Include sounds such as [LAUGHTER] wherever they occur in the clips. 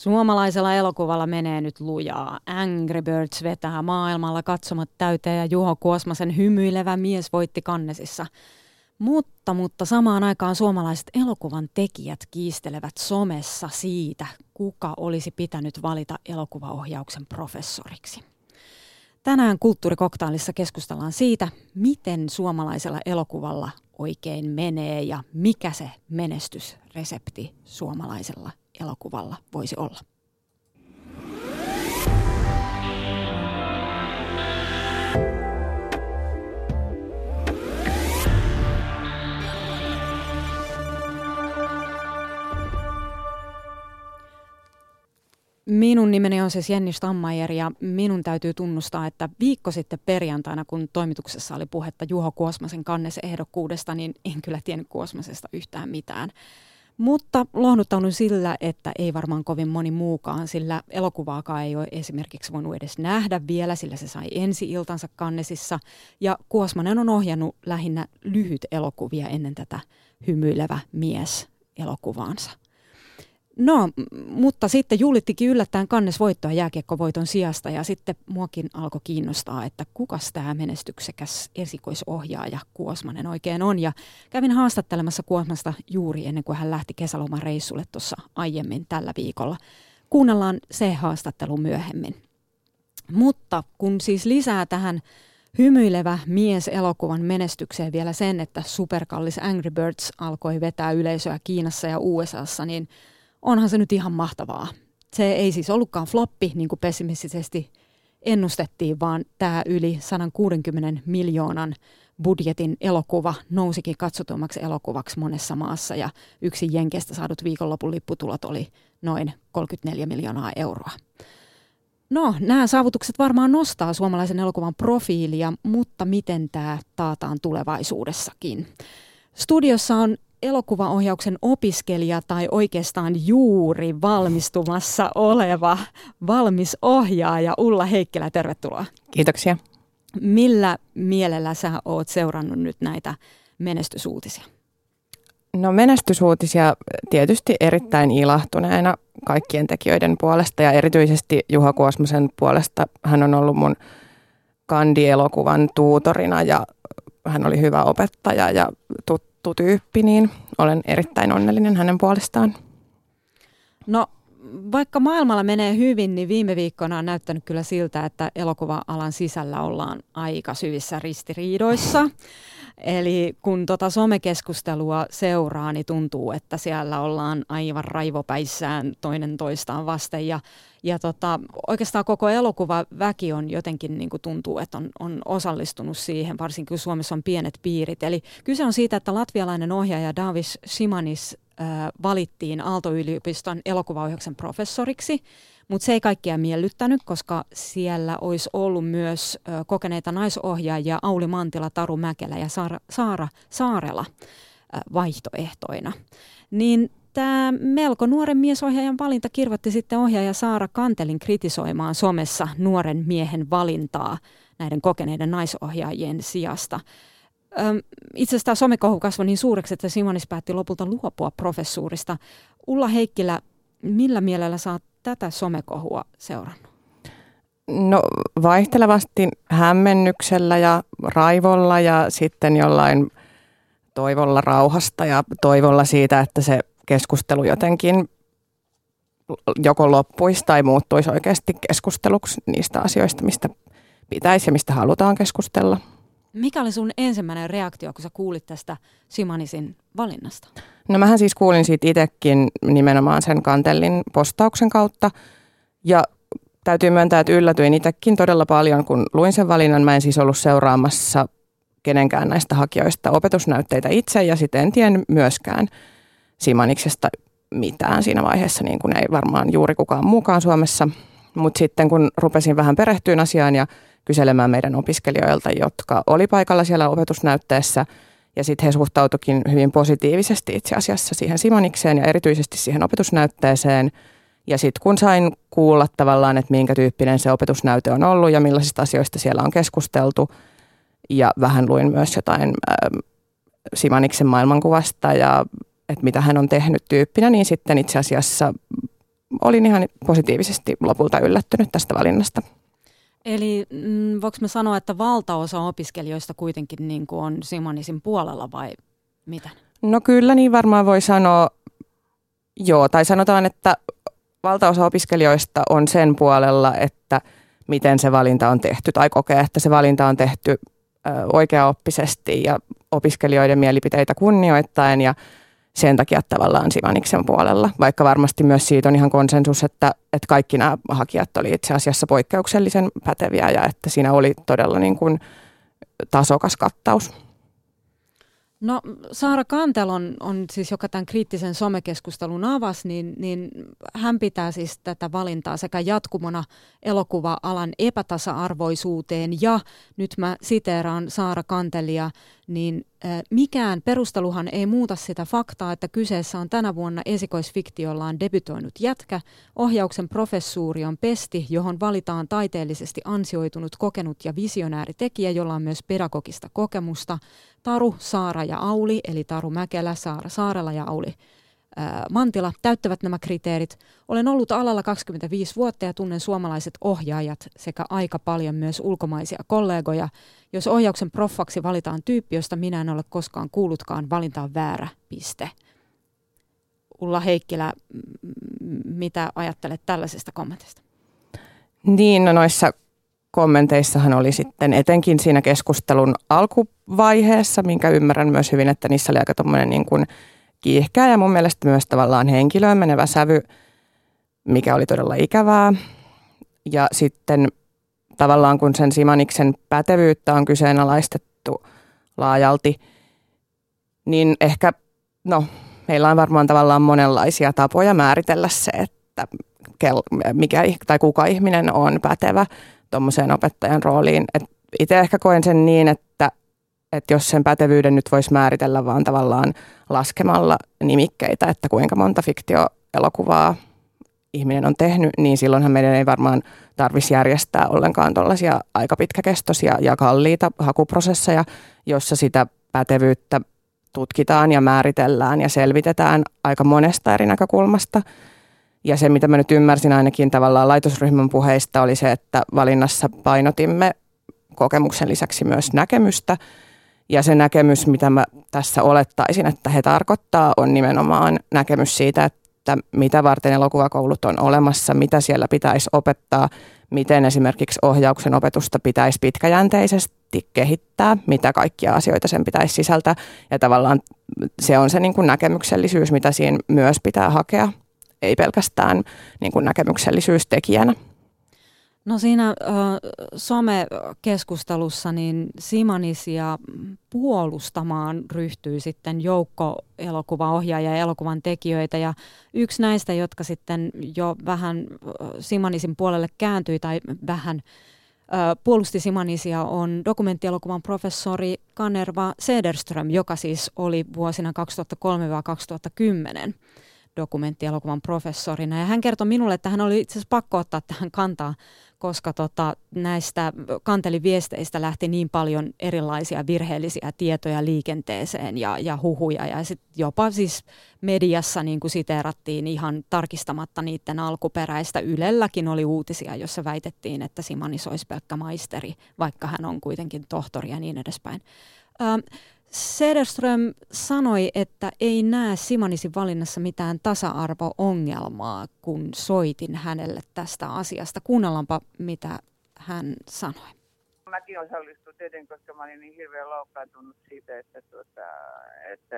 Suomalaisella elokuvalla menee nyt lujaa. Angry Birds vetää maailmalla katsomat täyteen ja Juho Kuosmasen hymyilevä mies voitti kannesissa. Mutta, mutta samaan aikaan suomalaiset elokuvan tekijät kiistelevät somessa siitä, kuka olisi pitänyt valita elokuvaohjauksen professoriksi. Tänään kulttuurikoktaalissa keskustellaan siitä, miten suomalaisella elokuvalla oikein menee ja mikä se menestysresepti suomalaisella elokuvalla voisi olla. Minun nimeni on siis Jenni Stammajer ja minun täytyy tunnustaa, että viikko sitten perjantaina, kun toimituksessa oli puhetta Juho Kuosmasen kannesehdokkuudesta, niin en kyllä tiennyt Kuosmasesta yhtään mitään. Mutta lohduttaudun sillä, että ei varmaan kovin moni muukaan, sillä elokuvaakaan ei ole esimerkiksi voinut edes nähdä vielä, sillä se sai ensi iltansa kannesissa. Ja Kuosmanen on ohjannut lähinnä lyhyt elokuvia ennen tätä hymyilevä mies elokuvaansa. No, mutta sitten juhlittikin yllättäen kannes voittoa jääkiekkovoiton sijasta ja sitten muakin alkoi kiinnostaa, että kukas tämä menestyksekäs esikoisohjaaja Kuosmanen oikein on. Ja kävin haastattelemassa Kuosmasta juuri ennen kuin hän lähti kesäloman reissulle tuossa aiemmin tällä viikolla. Kuunnellaan se haastattelu myöhemmin. Mutta kun siis lisää tähän hymyilevä mies elokuvan menestykseen vielä sen, että superkallis Angry Birds alkoi vetää yleisöä Kiinassa ja USAssa, niin – onhan se nyt ihan mahtavaa. Se ei siis ollutkaan floppi, niin kuin pessimistisesti ennustettiin, vaan tämä yli 160 miljoonan budjetin elokuva nousikin katsotummaksi elokuvaksi monessa maassa ja yksi Jenkestä saadut viikonlopun lipputulot oli noin 34 miljoonaa euroa. No, nämä saavutukset varmaan nostaa suomalaisen elokuvan profiilia, mutta miten tämä taataan tulevaisuudessakin? Studiossa on elokuvaohjauksen opiskelija tai oikeastaan juuri valmistumassa oleva valmis ohjaaja Ulla Heikkilä, tervetuloa. Kiitoksia. Millä mielellä sä oot seurannut nyt näitä menestysuutisia? No menestysuutisia tietysti erittäin ilahtuneena kaikkien tekijöiden puolesta ja erityisesti Juha Kuosmosen puolesta. Hän on ollut mun kandielokuvan tuutorina ja hän oli hyvä opettaja ja tut, tuttu tyyppi, niin olen erittäin onnellinen hänen puolestaan. No vaikka maailmalla menee hyvin, niin viime viikkoina on näyttänyt kyllä siltä, että elokuva-alan sisällä ollaan aika syvissä ristiriidoissa. Eli kun tota somekeskustelua seuraa, niin tuntuu, että siellä ollaan aivan raivopäissään toinen toistaan vasten. Ja, ja tota, oikeastaan koko elokuva väki on jotenkin niin kuin tuntuu, että on, on osallistunut siihen, varsinkin kun Suomessa on pienet piirit. Eli kyse on siitä, että latvialainen ohjaaja Davis Simanis valittiin Aalto-yliopiston elokuvaohjauksen professoriksi – mutta se ei kaikkia miellyttänyt, koska siellä olisi ollut myös kokeneita naisohjaajia Auli Mantila, Taru Mäkelä ja Saara, Saara Saarela vaihtoehtoina. Niin tämä melko nuoren miesohjaajan valinta kirvoitti sitten ohjaaja Saara Kantelin kritisoimaan somessa nuoren miehen valintaa näiden kokeneiden naisohjaajien sijasta. itse asiassa tämä somekohu kasvoi niin suureksi, että Simonis päätti lopulta luopua professuurista. Ulla Heikkilä, millä mielellä saat tätä somekohua seurannut? No vaihtelevasti hämmennyksellä ja raivolla ja sitten jollain toivolla rauhasta ja toivolla siitä, että se keskustelu jotenkin joko loppuisi tai muuttuisi oikeasti keskusteluksi niistä asioista, mistä pitäisi ja mistä halutaan keskustella. Mikä oli sun ensimmäinen reaktio, kun sä kuulit tästä Simanisin valinnasta? No mähän siis kuulin siitä itsekin nimenomaan sen kantellin postauksen kautta. Ja täytyy myöntää, että yllätyin itsekin todella paljon, kun luin sen valinnan. Mä en siis ollut seuraamassa kenenkään näistä hakijoista opetusnäytteitä itse ja sitten en tiennyt myöskään Simaniksesta mitään siinä vaiheessa, niin kuin ei varmaan juuri kukaan muukaan Suomessa. Mutta sitten kun rupesin vähän perehtyyn asiaan ja kyselemään meidän opiskelijoilta, jotka oli paikalla siellä opetusnäytteessä. Ja sitten he suhtautuikin hyvin positiivisesti itse asiassa siihen Simonikseen ja erityisesti siihen opetusnäytteeseen. Ja sitten kun sain kuulla tavallaan, että minkä tyyppinen se opetusnäyte on ollut ja millaisista asioista siellä on keskusteltu, ja vähän luin myös jotain äh, Simaniksen maailmankuvasta ja että mitä hän on tehnyt tyyppinä, niin sitten itse asiassa olin ihan positiivisesti lopulta yllättynyt tästä valinnasta. Eli mm, voiko me sanoa, että valtaosa opiskelijoista kuitenkin niin kuin on Simonisin puolella vai miten? No kyllä niin varmaan voi sanoa, joo, tai sanotaan, että valtaosa opiskelijoista on sen puolella, että miten se valinta on tehty tai kokee, että se valinta on tehty oikeaoppisesti ja opiskelijoiden mielipiteitä kunnioittaen ja sen takia tavallaan Sivaniksen puolella, vaikka varmasti myös siitä on ihan konsensus, että, että kaikki nämä hakijat oli itse asiassa poikkeuksellisen päteviä ja että siinä oli todella niin kuin tasokas kattaus. No Saara Kantelon on siis, joka tämän kriittisen somekeskustelun avasi, niin, niin hän pitää siis tätä valintaa sekä jatkumona elokuva-alan epätasa-arvoisuuteen. Ja nyt mä siteeraan Saara Kantelia, niin mikään perusteluhan ei muuta sitä faktaa, että kyseessä on tänä vuonna esikoisfiktiollaan debytoinut jätkä. Ohjauksen professuuri on pesti, johon valitaan taiteellisesti ansioitunut, kokenut ja visionääri tekijä, jolla on myös pedagogista kokemusta. Taru, Saara ja Auli, eli Taru Mäkelä, Saara Saarella ja Auli Mantila täyttävät nämä kriteerit. Olen ollut alalla 25 vuotta ja tunnen suomalaiset ohjaajat sekä aika paljon myös ulkomaisia kollegoja. Jos ohjauksen proffaksi valitaan tyyppi, josta minä en ole koskaan kuullutkaan, valinta on väärä piste. Ulla Heikkilä, mitä ajattelet tällaisesta kommentista? Niin, no noissa kommenteissahan oli sitten etenkin siinä keskustelun alkuvaiheessa, minkä ymmärrän myös hyvin, että niissä oli aika niin kuin – kiihkeä ja mun mielestä myös tavallaan henkilöön menevä sävy, mikä oli todella ikävää. Ja sitten tavallaan kun sen Simaniksen pätevyyttä on kyseenalaistettu laajalti, niin ehkä, no meillä on varmaan tavallaan monenlaisia tapoja määritellä se, että mikä tai kuka ihminen on pätevä tuommoiseen opettajan rooliin. itse ehkä koen sen niin, että että jos sen pätevyyden nyt voisi määritellä vaan tavallaan laskemalla nimikkeitä, että kuinka monta fiktioelokuvaa ihminen on tehnyt, niin silloinhan meidän ei varmaan tarvitsisi järjestää ollenkaan tuollaisia aika pitkäkestoisia ja kalliita hakuprosesseja, jossa sitä pätevyyttä tutkitaan ja määritellään ja selvitetään aika monesta eri näkökulmasta. Ja se, mitä mä nyt ymmärsin ainakin tavallaan laitosryhmän puheista, oli se, että valinnassa painotimme kokemuksen lisäksi myös näkemystä – ja se näkemys, mitä mä tässä olettaisin, että he tarkoittaa, on nimenomaan näkemys siitä, että mitä varten elokuvakoulut on olemassa, mitä siellä pitäisi opettaa, miten esimerkiksi ohjauksen opetusta pitäisi pitkäjänteisesti kehittää, mitä kaikkia asioita sen pitäisi sisältää. Ja tavallaan se on se niin kuin näkemyksellisyys, mitä siinä myös pitää hakea, ei pelkästään niin kuin näkemyksellisyys tekijänä. No siinä äh, somekeskustelussa niin Simanisia puolustamaan ryhtyy sitten joukko elokuvaohjaajia ja elokuvan tekijöitä ja yksi näistä, jotka sitten jo vähän Simanisin puolelle kääntyi tai vähän äh, puolusti Simanisia on dokumenttielokuvan professori Kanerva Sederström, joka siis oli vuosina 2003-2010 dokumenttielokuvan professorina. Ja hän kertoi minulle, että hän oli itse asiassa pakko ottaa tähän kantaa koska tota, näistä kanteliviesteistä lähti niin paljon erilaisia virheellisiä tietoja liikenteeseen ja, ja huhuja. Ja sit jopa siis mediassa niin kuin siteerattiin ihan tarkistamatta niiden alkuperäistä. Ylelläkin oli uutisia, jossa väitettiin, että Simanis olisi pelkkä maisteri, vaikka hän on kuitenkin tohtori ja niin edespäin. Ähm, Sederström sanoi, että ei näe Simanisin valinnassa mitään tasa-arvo-ongelmaa, kun soitin hänelle tästä asiasta. Kuunnellaanpa, mitä hän sanoi. Mäkin osallistuin tietenkin, koska mä olin niin hirveän loukkaantunut siitä, että, tuota, että,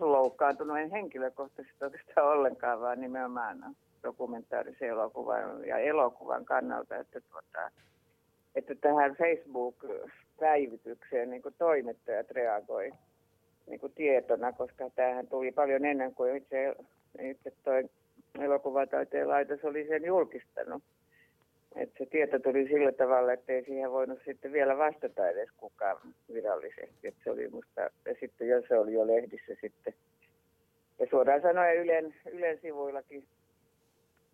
loukkaantunut en henkilökohtaisesti oikeastaan ollenkaan, vaan nimenomaan dokumentaarisen elokuvan ja elokuvan kannalta, että, tuota, että tähän Facebook päivitykseen niin kuin toimittajat reagoi niin kuin tietona, koska tämähän tuli paljon ennen kuin itse, itse toi elokuvataiteen laitos oli sen julkistanut. Et se tieto tuli sillä tavalla, että ei siihen voinut sitten vielä vastata edes kukaan virallisesti. Et se oli musta, ja sitten jos se oli jo lehdissä sitten. Ja suoraan sanoen Ylen, Ylen sivuillakin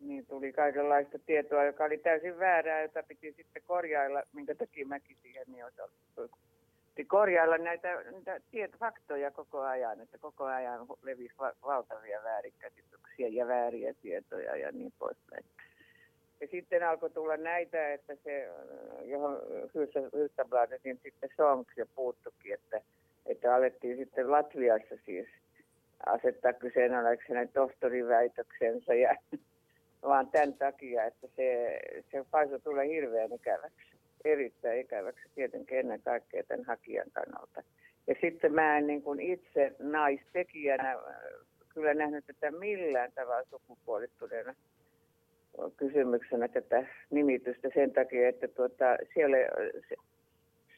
niin tuli kaikenlaista tietoa, joka oli täysin väärää, jota piti sitten korjailla, minkä takia mäkin siihen niin osallistuin. korjailla näitä, näitä tieto, faktoja koko ajan, että koko ajan levisi va- valtavia väärinkäsityksiä ja vääriä tietoja ja niin poispäin. Ja sitten alkoi tulla näitä, että se, johon Hylsäbladet, niin sitten Songs jo puuttukin, että, että alettiin sitten Latviassa siis asettaa kyseenalaiseksi hänen tohtoriväitöksensä ja vaan tämän takia, että se, se paisu tulee hirveän ikäväksi erittäin ikäväksi tietenkin ennen kaikkea tämän hakijan kannalta. Ja sitten mä en niin kuin itse naistekijänä äh, kyllä nähnyt tätä millään tavalla sukupuolittuneena kysymyksenä tätä nimitystä sen takia, että tuota, siellä se,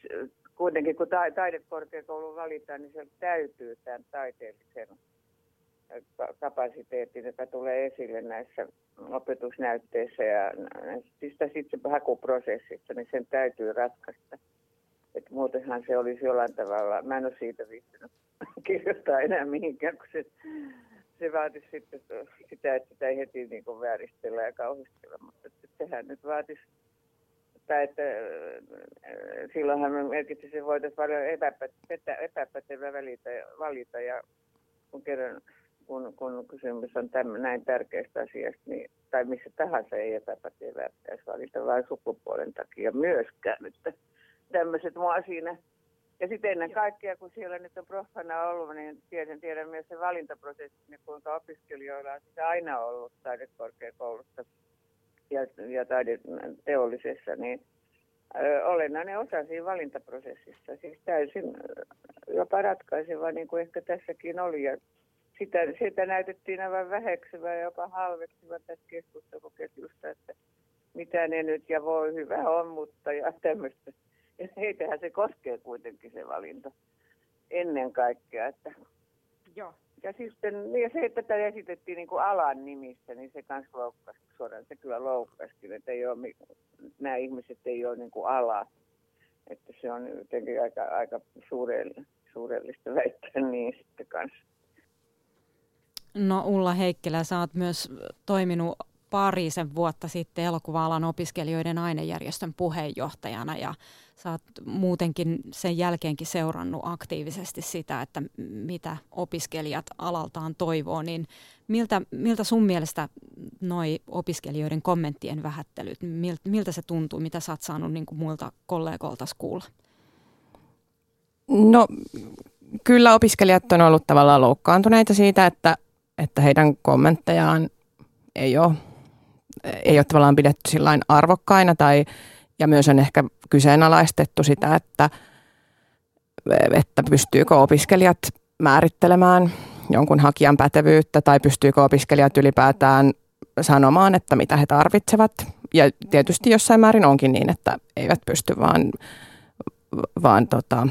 se, kuitenkin kun ta, taidekorkeakoulu valitaan, niin siellä täytyy tämän taiteellisen kapasiteetin, joka tulee esille näissä opetusnäytteissä ja siis sitten hakuprosessissa, niin sen täytyy ratkaista. Että muutenhan se olisi jollain tavalla, mä en ole siitä viittynyt [COUGHS] kirjoittaa enää mihinkään, kun se, se vaatisi sitten sitä, että sitä ei heti niin kuin vääristellä ja kauhistella, mutta sehän nyt vaatisi tai että silloinhan merkitsi se voitaisiin paljon epäpätevä, epäpätevä valita ja kun kerran kun, kun kysymys on täm, näin tärkeästä asiasta, niin, tai missä tahansa ei epäpätevää pitäisi valita vain sukupuolen takia myöskään. Että tämmöiset mua siinä. Ja sitten ennen kaikkea, kun siellä nyt on profana ollut, niin tiedän, tiedän myös se valintaprosessi, niin kuinka opiskelijoilla on sitä aina ollut taidekorkeakoulussa ja, ja taideteollisessa, niin olennainen osa siinä valintaprosessissa. Siis täysin jopa ratkaiseva, niin kuin ehkä tässäkin oli. Ja sitä, sitä näytettiin aivan väheksyvää ja jopa halveksiva tässä keskusteluketjusta, että mitä ne nyt ja voi hyvä on, mutta ja tämmöistä. Ja heitähän se koskee kuitenkin se valinta ennen kaikkea. Että. Joo. Ja, sitten, niin ja se, että tätä esitettiin niin kuin alan nimissä, niin se myös loukkasi suoraan. Se kyllä loukkasikin, että ei ole, nämä ihmiset ei ole niin kuin ala. Että se on jotenkin aika, aika suurellista väittää niin sitten kanssa. No Ulla Heikkilä, sä oot myös toiminut parisen vuotta sitten elokuva-alan opiskelijoiden ainejärjestön puheenjohtajana ja sä oot muutenkin sen jälkeenkin seurannut aktiivisesti sitä, että mitä opiskelijat alaltaan toivoo, niin miltä, miltä sun mielestä noi opiskelijoiden kommenttien vähättelyt, miltä, se tuntuu, mitä sä oot saanut niin kuin muilta kollegoilta kuulla? No kyllä opiskelijat on ollut tavallaan loukkaantuneita siitä, että että heidän kommenttejaan ei ole, ei ole tavallaan pidetty arvokkaina tai, ja myös on ehkä kyseenalaistettu sitä, että, että pystyykö opiskelijat määrittelemään jonkun hakijan pätevyyttä tai pystyykö opiskelijat ylipäätään sanomaan, että mitä he tarvitsevat. Ja tietysti jossain määrin onkin niin, että eivät pysty vaan, vaan tota,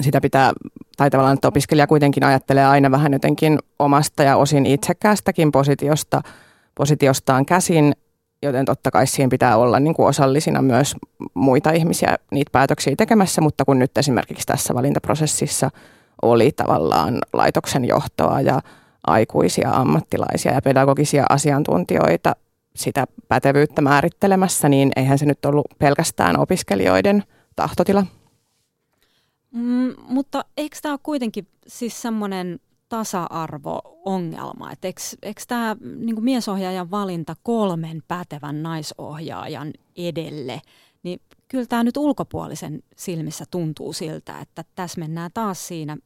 sitä pitää, tai tavallaan, että opiskelija kuitenkin ajattelee aina vähän jotenkin omasta ja osin itsekkäästäkin positiosta, positiostaan käsin, joten totta kai siihen pitää olla niin kuin osallisina myös muita ihmisiä niitä päätöksiä tekemässä, mutta kun nyt esimerkiksi tässä valintaprosessissa oli tavallaan laitoksen johtoa ja aikuisia ammattilaisia ja pedagogisia asiantuntijoita sitä pätevyyttä määrittelemässä, niin eihän se nyt ollut pelkästään opiskelijoiden tahtotila. Mm, mutta eikö tämä ole kuitenkin siis semmoinen tasa-arvo-ongelma, että eikö, eikö tämä niin miesohjaajan valinta kolmen pätevän naisohjaajan edelle, niin kyllä tämä nyt ulkopuolisen silmissä tuntuu siltä, että tässä mennään taas siinä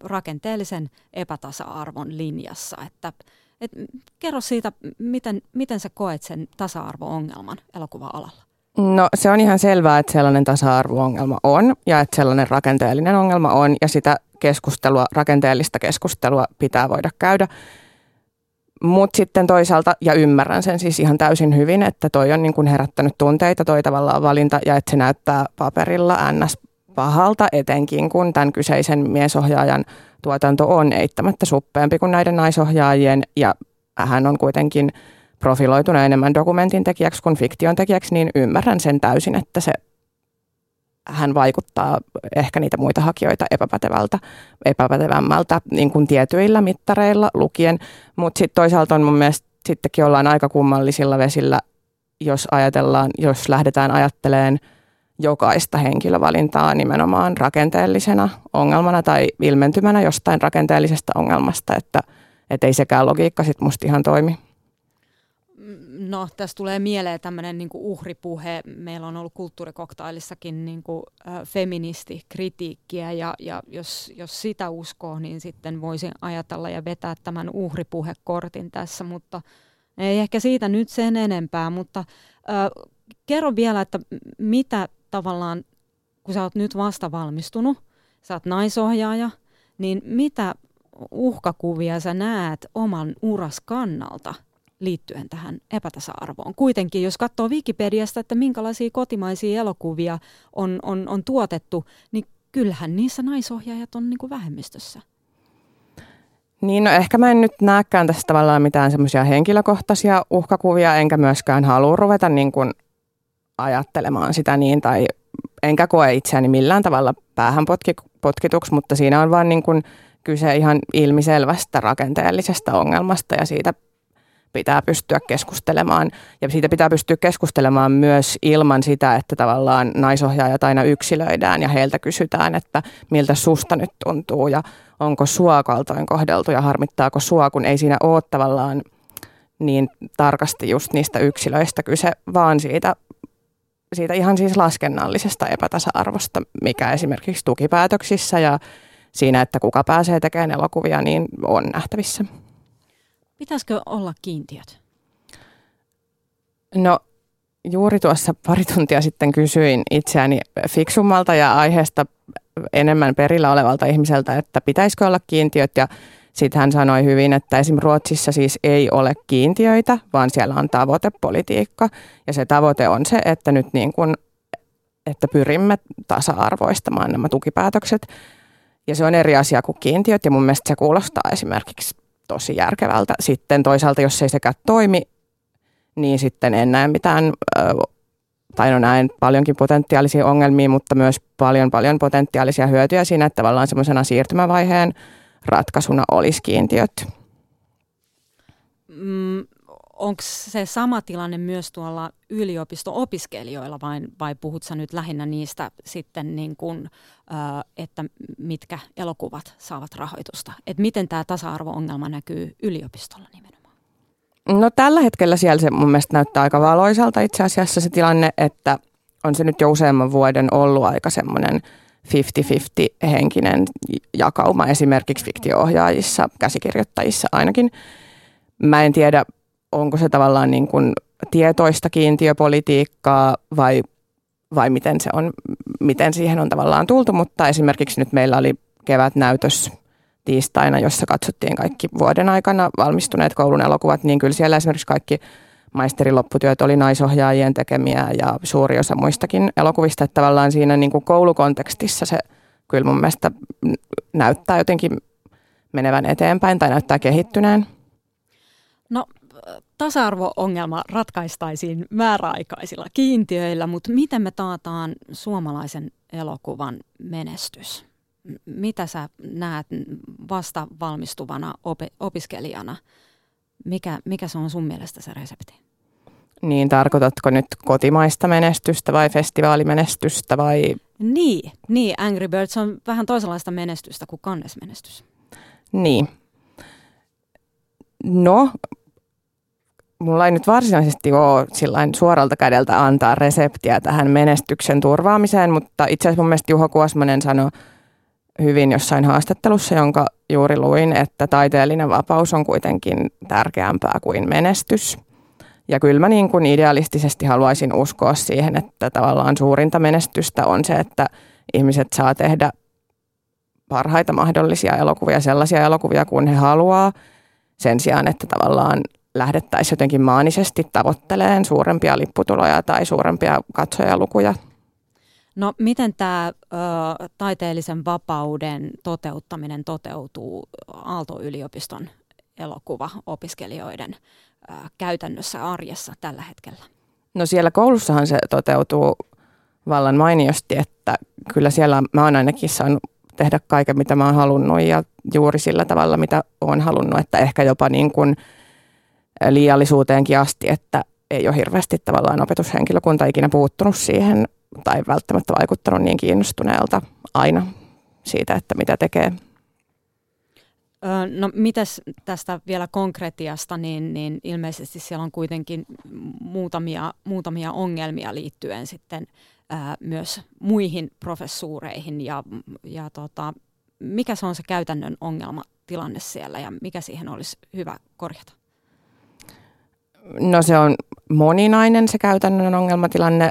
rakenteellisen epätasa-arvon linjassa, että et, kerro siitä, miten, miten sä koet sen tasa-arvo-ongelman elokuva-alalla? No se on ihan selvää, että sellainen tasa-arvo-ongelma on ja että sellainen rakenteellinen ongelma on ja sitä keskustelua, rakenteellista keskustelua pitää voida käydä. Mutta sitten toisaalta, ja ymmärrän sen siis ihan täysin hyvin, että toi on niin kuin herättänyt tunteita, toi tavallaan valinta, ja että se näyttää paperilla ns. pahalta, etenkin kun tämän kyseisen miesohjaajan tuotanto on eittämättä suppeampi kuin näiden naisohjaajien, ja hän on kuitenkin profiloituna enemmän dokumentin tekijäksi kuin fiktion tekijäksi, niin ymmärrän sen täysin, että se hän vaikuttaa ehkä niitä muita hakijoita epäpätevältä, epäpätevämmältä niin kuin tietyillä mittareilla lukien. Mutta sitten toisaalta on mun mielestä sittenkin ollaan aika kummallisilla vesillä, jos ajatellaan, jos lähdetään ajattelemaan jokaista henkilövalintaa nimenomaan rakenteellisena ongelmana tai ilmentymänä jostain rakenteellisesta ongelmasta, että et ei sekään logiikka sitten musta ihan toimi. No, tässä tulee mieleen tämmöinen niin uhripuhe. Meillä on ollut kulttuurikoktailissakin niin kuin, äh, feministikritiikkiä ja, ja jos, jos sitä uskoo, niin sitten voisin ajatella ja vetää tämän uhripuhekortin tässä, mutta ei ehkä siitä nyt sen enempää, mutta äh, kerro vielä, että mitä tavallaan, kun sä oot nyt vasta valmistunut, sä oot naisohjaaja, niin mitä uhkakuvia sä näet oman uras kannalta liittyen tähän epätasa-arvoon. Kuitenkin, jos katsoo Wikipediasta, että minkälaisia kotimaisia elokuvia on, on, on tuotettu, niin kyllähän niissä naisohjaajat on niin kuin vähemmistössä. Niin, no ehkä mä en nyt näekään tässä tavallaan mitään semmoisia henkilökohtaisia uhkakuvia, enkä myöskään halua ruveta niin kuin ajattelemaan sitä niin, tai enkä koe itseäni millään tavalla päähän potkituksi, mutta siinä on vaan niin kuin kyse ihan ilmiselvästä rakenteellisesta ongelmasta ja siitä pitää pystyä keskustelemaan. Ja siitä pitää pystyä keskustelemaan myös ilman sitä, että tavallaan naisohjaajat aina yksilöidään ja heiltä kysytään, että miltä susta nyt tuntuu ja onko sua kaltoin kohdeltu ja harmittaako sua, kun ei siinä ole tavallaan niin tarkasti just niistä yksilöistä kyse, vaan siitä, siitä ihan siis laskennallisesta epätasa-arvosta, mikä esimerkiksi tukipäätöksissä ja siinä, että kuka pääsee tekemään elokuvia, niin on nähtävissä. Pitäisikö olla kiintiöt? No juuri tuossa pari tuntia sitten kysyin itseäni fiksummalta ja aiheesta enemmän perillä olevalta ihmiseltä, että pitäisikö olla kiintiöt ja sitten hän sanoi hyvin, että esim. Ruotsissa siis ei ole kiintiöitä, vaan siellä on tavoitepolitiikka. Ja se tavoite on se, että nyt niin kuin, että pyrimme tasa-arvoistamaan nämä tukipäätökset. Ja se on eri asia kuin kiintiöt ja mun mielestä se kuulostaa esimerkiksi tosi järkevältä. Sitten toisaalta, jos ei sekään toimi, niin sitten en näe mitään, tai no näen paljonkin potentiaalisia ongelmia, mutta myös paljon paljon potentiaalisia hyötyjä siinä, että tavallaan semmoisena siirtymävaiheen ratkaisuna olisi kiintiöt. Mm, onko se sama tilanne myös tuolla yliopisto-opiskelijoilla vai, vai puhut sä nyt lähinnä niistä sitten niin kuin, että mitkä elokuvat saavat rahoitusta? Et miten tämä tasa-arvo-ongelma näkyy yliopistolla nimenomaan? No tällä hetkellä siellä se mun mielestä näyttää aika valoisalta itse asiassa se tilanne, että on se nyt jo useamman vuoden ollut aika semmoinen 50-50 henkinen jakauma esimerkiksi fiktio-ohjaajissa, käsikirjoittajissa ainakin. Mä en tiedä, onko se tavallaan niin kuin tietoista kiintiöpolitiikkaa vai, vai miten, se on, miten siihen on tavallaan tultu, mutta esimerkiksi nyt meillä oli kevätnäytös tiistaina, jossa katsottiin kaikki vuoden aikana valmistuneet koulun elokuvat, niin kyllä siellä esimerkiksi kaikki maisterin lopputyöt oli naisohjaajien tekemiä ja suuri osa muistakin elokuvista, että tavallaan siinä niin kuin koulukontekstissa se kyllä mun mielestä näyttää jotenkin menevän eteenpäin tai näyttää kehittyneen. No tasa-arvo-ongelma ratkaistaisiin määräaikaisilla kiintiöillä, mutta miten me taataan suomalaisen elokuvan menestys? Mitä sä näet vasta valmistuvana op- opiskelijana? Mikä, mikä se on sun mielestä se resepti? Niin, tarkoitatko nyt kotimaista menestystä vai festivaalimenestystä vai? Niin, niin Angry Birds on vähän toisenlaista menestystä kuin Cannes-menestys. Niin. No, mulla ei nyt varsinaisesti ole suoralta kädeltä antaa reseptiä tähän menestyksen turvaamiseen, mutta itse asiassa mun mielestä Juho Kuosmanen sanoi hyvin jossain haastattelussa, jonka juuri luin, että taiteellinen vapaus on kuitenkin tärkeämpää kuin menestys. Ja kyllä mä niin kuin idealistisesti haluaisin uskoa siihen, että tavallaan suurinta menestystä on se, että ihmiset saa tehdä parhaita mahdollisia elokuvia, sellaisia elokuvia kuin he haluaa, sen sijaan, että tavallaan lähdettäisiin jotenkin maanisesti tavoitteleen suurempia lipputuloja tai suurempia katsojalukuja. No miten tämä ö, taiteellisen vapauden toteuttaminen toteutuu Aalto-yliopiston elokuva-opiskelijoiden ö, käytännössä arjessa tällä hetkellä? No siellä koulussahan se toteutuu vallan mainiosti, että kyllä siellä mä oon ainakin saanut tehdä kaiken, mitä mä oon halunnut ja juuri sillä tavalla, mitä oon halunnut, että ehkä jopa niin kuin – liiallisuuteenkin asti, että ei ole hirveästi tavallaan opetushenkilökunta ikinä puuttunut siihen tai välttämättä vaikuttanut niin kiinnostuneelta aina siitä, että mitä tekee. No mitäs tästä vielä konkretiasta, niin, niin ilmeisesti siellä on kuitenkin muutamia, muutamia ongelmia liittyen sitten ää, myös muihin professuureihin ja, ja tota, mikä se on se käytännön ongelmatilanne siellä ja mikä siihen olisi hyvä korjata? No se on moninainen se käytännön ongelmatilanne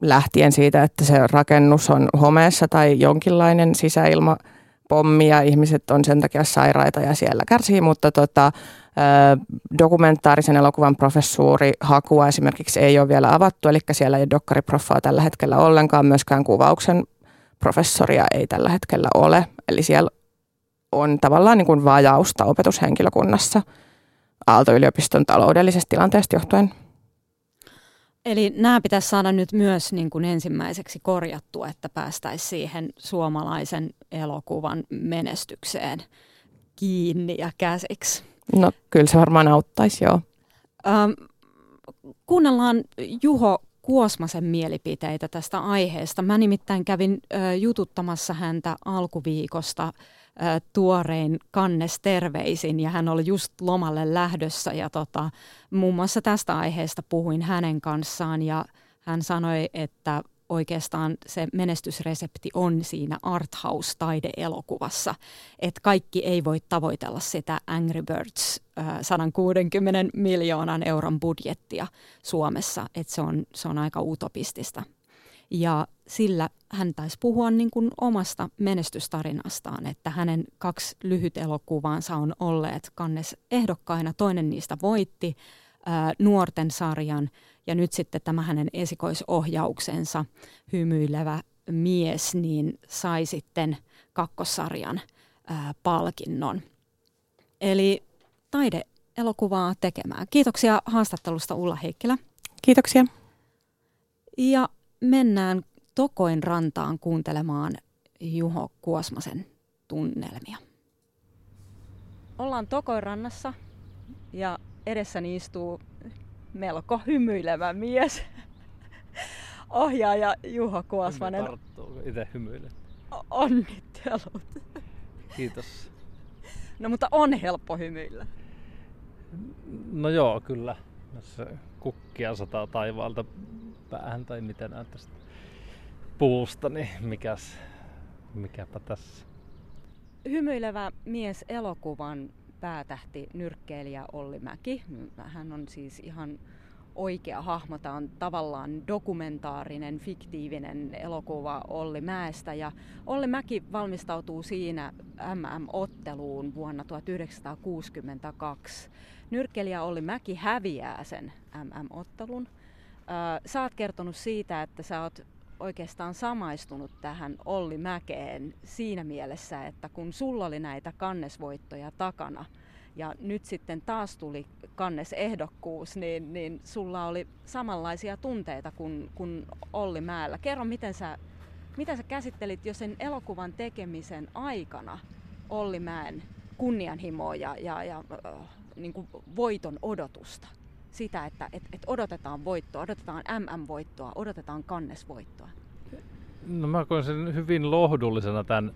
lähtien siitä, että se rakennus on homeessa tai jonkinlainen sisäilma ja ihmiset on sen takia sairaita ja siellä kärsii, mutta tota, dokumentaarisen elokuvan professuuri hakua esimerkiksi ei ole vielä avattu, eli siellä ei dokkariproffaa tällä hetkellä ollenkaan, myöskään kuvauksen professoria ei tällä hetkellä ole, eli siellä on tavallaan niin kuin vajausta opetushenkilökunnassa Aalto-yliopiston taloudellisesta tilanteesta johtuen. Eli nämä pitäisi saada nyt myös niin kuin ensimmäiseksi korjattua, että päästäisiin siihen suomalaisen elokuvan menestykseen kiinni ja käsiksi. No kyllä se varmaan auttaisi, joo. Ähm, kuunnellaan Juho Kuosmasen mielipiteitä tästä aiheesta. Mä nimittäin kävin ö, jututtamassa häntä alkuviikosta tuorein kannes terveisin ja hän oli just lomalle lähdössä ja tota, muun muassa tästä aiheesta puhuin hänen kanssaan ja hän sanoi, että oikeastaan se menestysresepti on siinä arthouse-taideelokuvassa. Että kaikki ei voi tavoitella sitä Angry Birds 160 miljoonan euron budjettia Suomessa. Että se on, se on aika utopistista. Ja sillä hän taisi puhua niin kuin omasta menestystarinastaan, että hänen kaksi lyhyt elokuvaansa on olleet kannes ehdokkaina. Toinen niistä voitti ää, nuorten sarjan ja nyt sitten tämä hänen esikoisohjauksensa Hymyilevä mies niin sai sitten kakkossarjan ää, palkinnon. Eli taideelokuvaa tekemään. Kiitoksia haastattelusta Ulla Heikkilä. Kiitoksia. Ja mennään Tokoin rantaan kuuntelemaan Juho Kuosmasen tunnelmia. Ollaan Tokoin rannassa ja edessäni istuu melko hymyilevä mies. [LAUGHS] Ohjaaja Juho Kuosmanen. itse hymyile. Onnittelut. Kiitos. No mutta on helppo hymyillä. No joo, kyllä. Jos kukkia sataa taivaalta päähän tai mitä näet tästä puusta, niin mikäs, mikäpä tässä. Hymyilevä mies elokuvan päätähti nyrkkeilijä Olli Mäki. Hän on siis ihan oikea hahmo. Tämä on tavallaan dokumentaarinen, fiktiivinen elokuva Olli Mäestä. Ja Olli Mäki valmistautuu siinä MM-otteluun vuonna 1962. Nyrkkeilijä Olli Mäki häviää sen MM-ottelun – sä oot kertonut siitä, että sä oot oikeastaan samaistunut tähän Olli Mäkeen siinä mielessä, että kun sulla oli näitä kannesvoittoja takana ja nyt sitten taas tuli kannesehdokkuus, niin, niin sulla oli samanlaisia tunteita kuin, kuin Olli Mäellä. Kerro, miten sä, miten sä käsittelit jo sen elokuvan tekemisen aikana Olli Mäen kunnianhimoa ja, ja, ja niin kuin voiton odotusta? sitä, että et, et odotetaan voittoa, odotetaan MM-voittoa, odotetaan kannesvoittoa? No mä koen sen hyvin lohdullisena tämän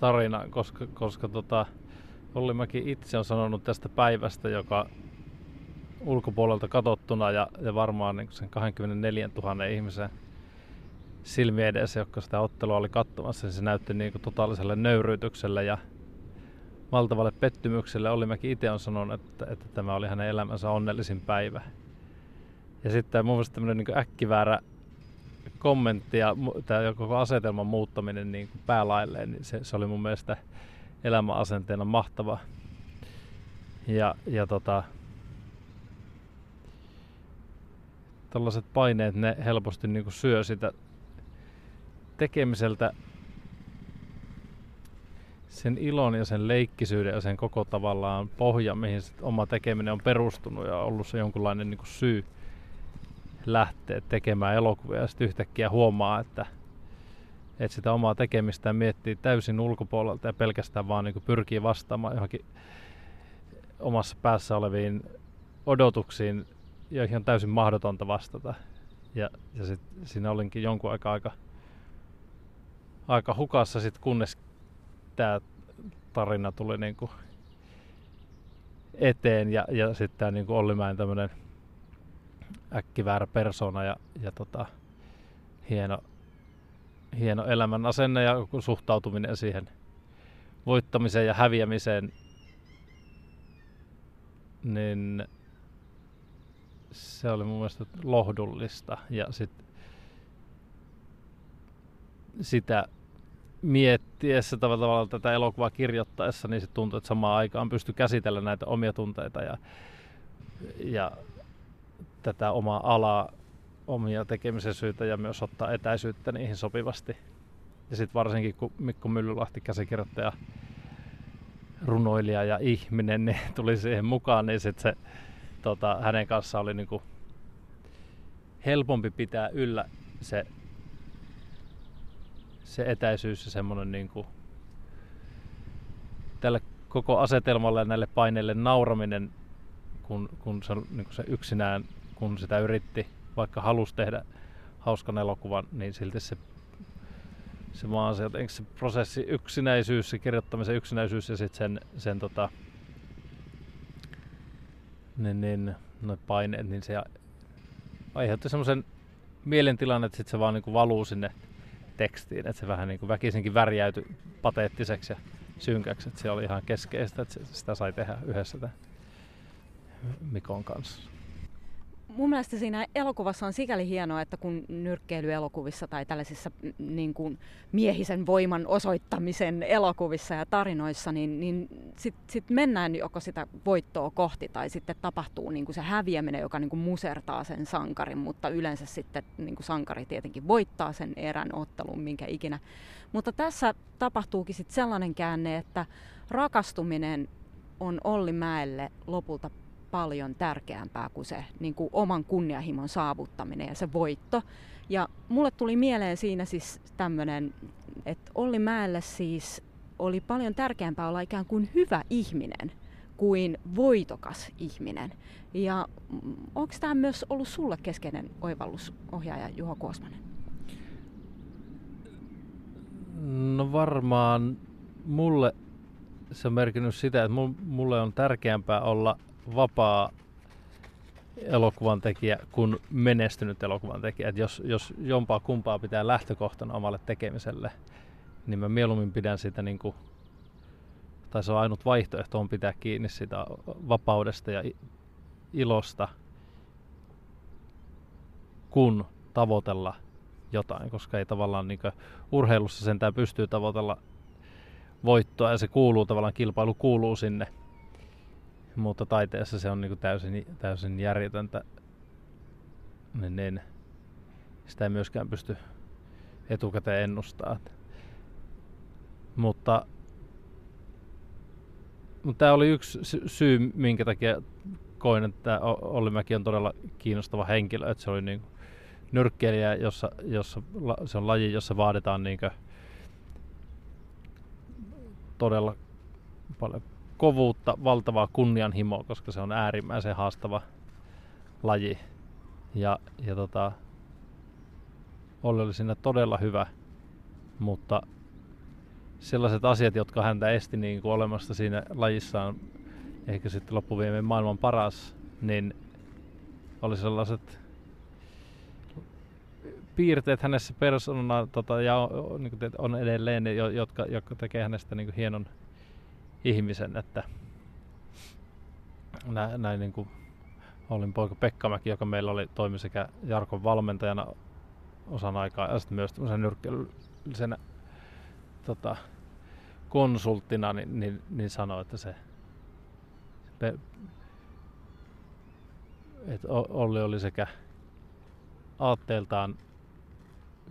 tarinan, koska, koska tota, Olli Mäki itse on sanonut tästä päivästä, joka ulkopuolelta katsottuna ja, ja varmaan niin sen 24 000 ihmisen silmien edessä, jotka sitä ottelua oli katsomassa, niin se näytti niin kuin totaaliselle nöyryytykselle ja valtavalle pettymykselle. Ollimäki itse on sanonut, että, että tämä oli hänen elämänsä onnellisin päivä. Ja sitten mun mielestä tämmöinen niin äkkiväärä kommentti ja tämä koko asetelman muuttaminen niin kuin päälailleen, niin se, se oli mun mielestä elämäasenteena mahtava. Ja, ja tota, tällaiset paineet, ne helposti niin kuin syö sitä tekemiseltä sen ilon ja sen leikkisyyden ja sen koko tavallaan pohja, mihin oma tekeminen on perustunut ja ollut se jonkunlainen niin kuin syy lähteä tekemään elokuvia ja sitten yhtäkkiä huomaa, että, että sitä omaa tekemistä miettii täysin ulkopuolelta ja pelkästään vaan niin kuin pyrkii vastaamaan johonkin omassa päässä oleviin odotuksiin, joihin on täysin mahdotonta vastata. ja, ja sit siinä olinkin jonkun aikaa aika, aika hukassa sit kunnes tämä tarina tuli niinku eteen ja, ja sitten tämä niinku Ollimäen tämmöinen äkkiväärä persona ja, ja tota, hieno, hieno elämän asenne ja suhtautuminen siihen voittamiseen ja häviämiseen, niin se oli mun mielestä lohdullista ja sit sitä miettiessä tavallaan tätä elokuvaa kirjoittaessa, niin se tuntui, että samaan aikaan pystyi käsitellä näitä omia tunteita ja, ja tätä omaa alaa, omia tekemisen syitä ja myös ottaa etäisyyttä niihin sopivasti. Ja sitten varsinkin kun Mikko Myllylahti käsikirjoittaja, runoilija ja ihminen niin [LAUGHS] tuli siihen mukaan, niin sit se, tota, hänen kanssaan oli niinku helpompi pitää yllä se, se etäisyys ja semmoinen niinku, tälle koko asetelmalle ja näille paineille nauraminen, kun, kun se, niin se yksinään, kun sitä yritti, vaikka halusi tehdä hauskan elokuvan, niin silti se se vaan se, jotenkin se prosessi yksinäisyys, se kirjoittamisen yksinäisyys ja sitten sen, sen tota, niin, niin, noin paineet, niin se aiheutti semmoisen mielentilan, että sit se vaan niinku valuu sinne tekstiin, että se vähän niinku väkisinkin värjäytyi pateettiseksi ja synkäksi, että se oli ihan keskeistä, että sitä sai tehdä yhdessä tämän Mikon kanssa mun mielestä siinä elokuvassa on sikäli hienoa, että kun nyrkkeilyelokuvissa tai tällaisissa niin kuin miehisen voiman osoittamisen elokuvissa ja tarinoissa, niin, niin sitten sit mennään joko sitä voittoa kohti tai sitten tapahtuu niin kuin se häviäminen, joka niin kuin musertaa sen sankarin, mutta yleensä sitten niin kuin sankari tietenkin voittaa sen erän ottelun, minkä ikinä. Mutta tässä tapahtuukin sitten sellainen käänne, että rakastuminen on Olli Mäelle lopulta paljon tärkeämpää kuin se niin kuin oman kunnianhimon saavuttaminen ja se voitto. Ja mulle tuli mieleen siinä siis tämmöinen, että Olli Mäelle siis oli paljon tärkeämpää olla ikään kuin hyvä ihminen kuin voitokas ihminen. Ja onko tämä myös ollut sulle keskeinen oivallusohjaaja Juho Kuosmanen? No varmaan mulle se on merkinnyt sitä, että mulle on tärkeämpää olla vapaa elokuvan tekijä kuin menestynyt elokuvan tekijä. Jos, jos jompaa kumpaa pitää lähtökohtana omalle tekemiselle, niin mä mieluummin pidän sitä niin kuin, tai se on ainut vaihtoehto on pitää kiinni sitä vapaudesta ja ilosta, kun tavoitella jotain, koska ei tavallaan niin urheilussa sentään pystyy tavoitella voittoa ja se kuuluu tavallaan, kilpailu kuuluu sinne mutta taiteessa se on niin kuin täysin, täysin järjetöntä. Niin, niin, sitä ei myöskään pysty etukäteen ennustamaan. Mutta, mutta tämä oli yksi syy, minkä takia koin, että Olli Mäki on todella kiinnostava henkilö. Että se oli niin nyrkkeilijä, jossa, jossa, se on laji, jossa vaaditaan niin todella paljon kovuutta, valtavaa kunnianhimoa, koska se on äärimmäisen haastava laji. Ja, ja tota, Olli oli siinä todella hyvä, mutta sellaiset asiat, jotka häntä esti niin kuin olemasta siinä lajissaan, ehkä sitten loppuviimein maailman paras, niin oli sellaiset piirteet hänessä persoonana tota, ja on, niin kuin, on edelleen, jotka, jotka tekee hänestä niin kuin hienon ihmisen, että näin, näin niin kuin olin poika Pekkamäki, joka meillä oli toimi sekä Jarkon valmentajana osan aikaa ja sitten myös tämmöisen tota, konsulttina, niin, niin, niin sanoi, että se, se että Olli oli sekä aatteeltaan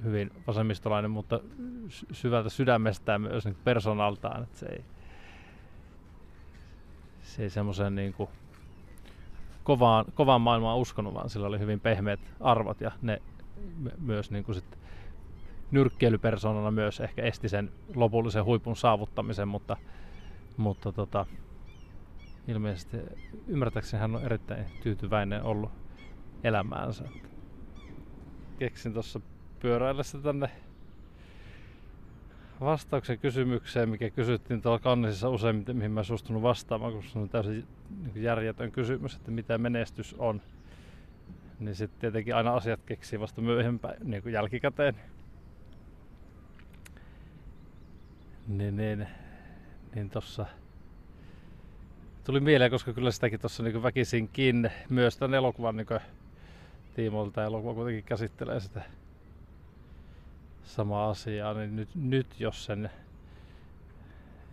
hyvin vasemmistolainen, mutta syvältä sydämestään myös niin persoonaltaan, että se ei, se ei semmoisen niin kovaan, kovaan maailmaan uskonut, vaan sillä oli hyvin pehmeät arvot ja ne myös niin kuin sit nyrkkeilypersonana myös ehkä esti sen lopullisen huipun saavuttamisen, mutta, mutta tota, ilmeisesti ymmärtääkseni hän on erittäin tyytyväinen ollut elämäänsä. keksin tuossa pyöräillessä tänne vastauksen kysymykseen, mikä kysyttiin tuolla kannisissa useimmiten, mihin mä suostunut vastaamaan, koska se on täysin niin järjetön kysymys, että mitä menestys on. Niin sitten tietenkin aina asiat keksii vasta myöhempään, niin kuin jälkikäteen. Niin, niin, niin tossa tuli mieleen, koska kyllä sitäkin tuossa niin väkisinkin myös tämän elokuvan niin tiimoilta elokuva kuitenkin käsittelee sitä samaa asiaa, niin nyt, nyt jos sen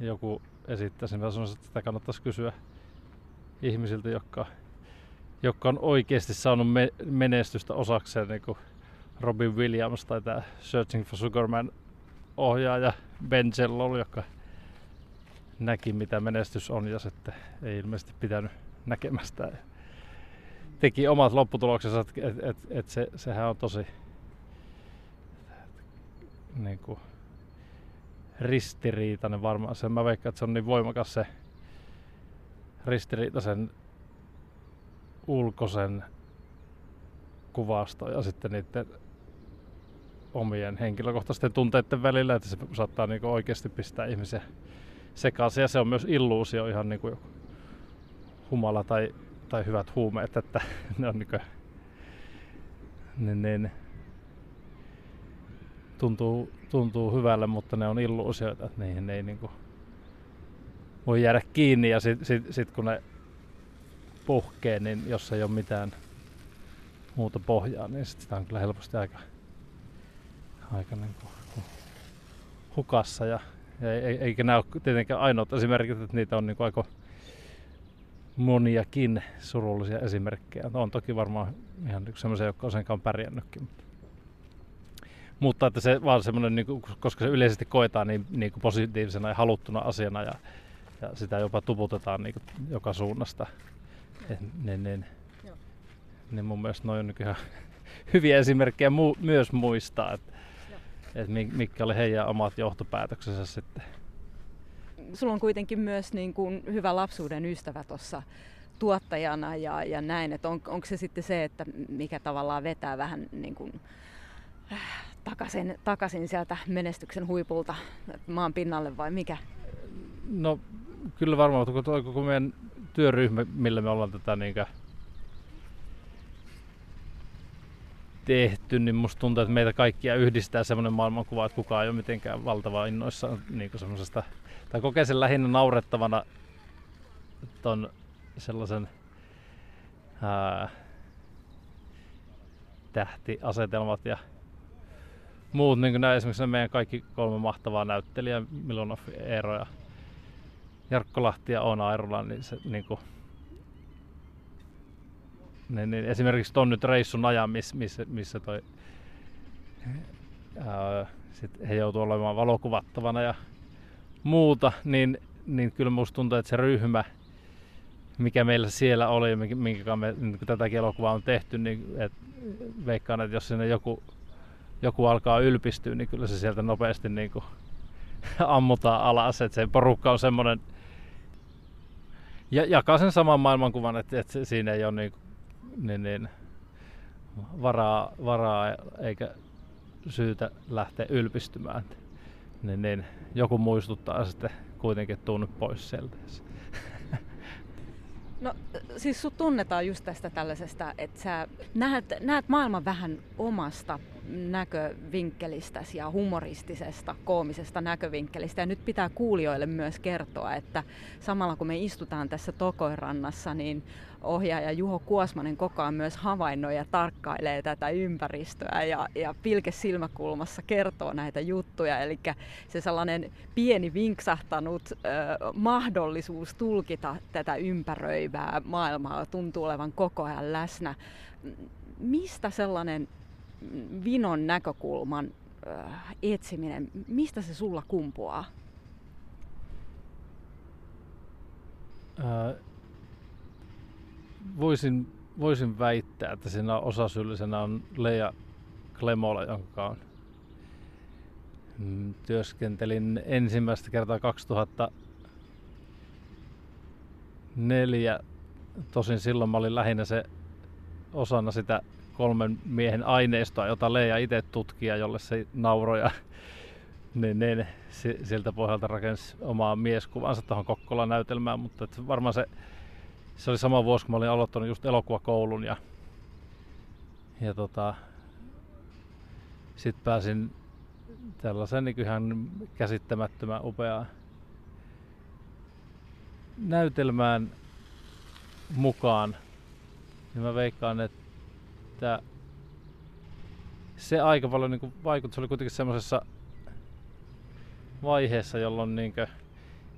joku esittäisi, niin mä sanoisin, että sitä kannattaisi kysyä ihmisiltä, jotka, jotka on oikeasti saanut me, menestystä osakseen, niin kuin Robin Williams tai tämä Searching for Sugarman ohjaaja Ben Jellol, joka näki mitä menestys on ja sitten ei ilmeisesti pitänyt näkemästä. Teki omat lopputuloksensa, että et, et, et se, sehän on tosi niin kuin, ristiriitainen varmaan. Sen mä veikkaan, että se on niin voimakas se ristiriita sen ulkoisen kuvasto ja sitten niiden omien henkilökohtaisten tunteiden välillä, että se saattaa niin oikeasti pistää ihmisiä sekaisin. Ja se on myös illuusio ihan niin kuin humala tai, tai hyvät huumeet, että [LAUGHS] ne on niin kuin, niin, niin, tuntuu, tuntuu hyvälle, mutta ne on illuusioita, että niihin ei niin kuin voi jäädä kiinni ja sitten sit, sit kun ne puhkee, niin jos ei ole mitään muuta pohjaa, niin sit sitä on kyllä helposti aika, aika niin kuin hukassa. Ja, ja eikä nämä ole tietenkään ainoat esimerkit, että niitä on niin kuin aika moniakin surullisia esimerkkejä. On toki varmaan ihan sellaisia, jotka on senkaan pärjännytkin. Mutta mutta että se vaan semmoinen, niin kuin, koska se yleisesti koetaan niin, niin kuin positiivisena ja haluttuna asiana ja, ja sitä jopa tuputetaan niin kuin joka suunnasta. Et, niin, niin, niin mun mielestä noin on niin ihan [LAUGHS] hyviä esimerkkejä mu- myös muistaa, että et mitkä oli heidän omat johtopäätöksensä sitten. Sulla on kuitenkin myös niin kuin hyvä lapsuuden ystävä tuossa tuottajana ja, ja näin, että on, onko se sitten se, että mikä tavallaan vetää vähän niin kuin, äh, takaisin, takaisin sieltä menestyksen huipulta maan pinnalle vai mikä? No kyllä varmaan, kun tuo koko meidän työryhmä, millä me ollaan tätä niin tehty, niin musta tuntuu, että meitä kaikkia yhdistää semmoinen maailmankuva, että kukaan ei ole mitenkään valtava innoissaan niin semmoisesta, tai kokee sen lähinnä naurettavana ton sellaisen ää, tähtiasetelmat ja muut, niin kuin nämä, esimerkiksi meidän kaikki kolme mahtavaa näyttelijää, Milonov, Eero ja Jarkko Lahti ja Oona Airola, niin se niin kuin, niin, niin esimerkiksi ton nyt reissun ajan, missä, missä, missä toi, ää, sit he joutuu olemaan valokuvattavana ja muuta, niin, niin kyllä musta tuntuu, että se ryhmä, mikä meillä siellä oli, minkä me niin tätäkin elokuvaa on tehty, niin et, veikkaan, että jos sinne joku joku alkaa ylpistyä, niin kyllä se sieltä nopeasti niin kuin [LAUGHS] ammutaan alas. Että se porukka on semmoinen, ja jakaa sen saman maailmankuvan, että, että siinä ei ole niin, niin, niin varaa, varaa eikä syytä lähteä ylpistymään. Niin, niin joku muistuttaa sitten kuitenkin, että nyt pois sieltä. No siis sut tunnetaan just tästä tällaisesta, että sä näet, näet maailman vähän omasta näkövinkkelistäsi ja humoristisesta, koomisesta näkövinkkelistä. Ja nyt pitää kuulijoille myös kertoa, että samalla kun me istutaan tässä Tokoirannassa, niin ohjaaja Juho Kuosmanen koko ajan myös havainnoi ja tarkkailee tätä ympäristöä ja, ja pilke silmäkulmassa kertoo näitä juttuja. Eli se sellainen pieni vinksahtanut ö, mahdollisuus tulkita tätä ympäröivää maailmaa tuntuu olevan koko ajan läsnä. Mistä sellainen vinon näkökulman äh, etsiminen, mistä se sulla kumpuaa? Äh, voisin, voisin väittää, että siinä osasyllisenä on Leija Klemola, jonka on mm, työskentelin ensimmäistä kertaa 2004. Tosin silloin mä olin lähinnä se osana sitä kolmen miehen aineistoa, jota Leija itse tutkii jolle se nauroja [LAUGHS] niin, niin siltä pohjalta rakensi omaa mieskuvansa tuohon Kokkolan näytelmään, mutta että varmaan se, se oli sama vuosi, kun mä olin aloittanut just elokuvakoulun ja, ja tota, sitten pääsin tällaisen niin ihan käsittämättömän upeaan näytelmään mukaan. Ja mä veikkaan, että se aika paljon niin vaikutti. Se oli kuitenkin semmoisessa vaiheessa, jolloin niin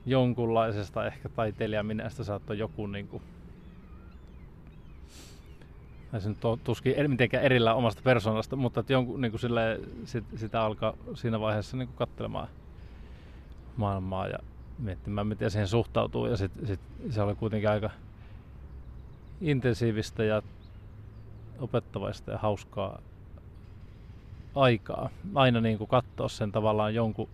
jonkunlaisesta ehkä taiteilijaminästä saattoi joku niin kuin, se nyt tuskin mitenkään erillään omasta persoonasta, mutta että jonkun, niin kuin sille, sit, sitä alkaa siinä vaiheessa niin kuin katselemaan maailmaa ja miettimään, miten siihen suhtautuu. Ja sit, sit se oli kuitenkin aika intensiivistä ja opettavaista ja hauskaa aikaa. Aina niin kuin katsoa sen tavallaan jonkun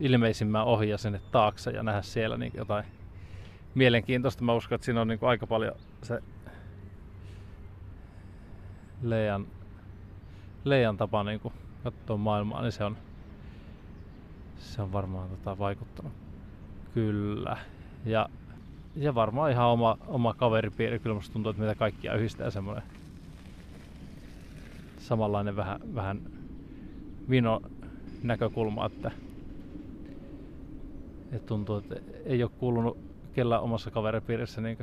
ilmeisimmän ohi ja sinne taakse ja nähdä siellä niin jotain mielenkiintoista. Mä uskon, että siinä on niin kuin aika paljon se Leijan, Leijan tapa niin kuin katsoa maailmaa, niin se on, se on varmaan tota, vaikuttanut. Kyllä. Ja, ja varmaan ihan oma, oma kaveripiiri. Kyllä musta tuntuu, että mitä kaikkia yhdistää semmoinen samanlainen vähän, vähän vino näkökulma, että, että tuntuu, että ei ole kuulunut kellään omassa kaveripiirissä niin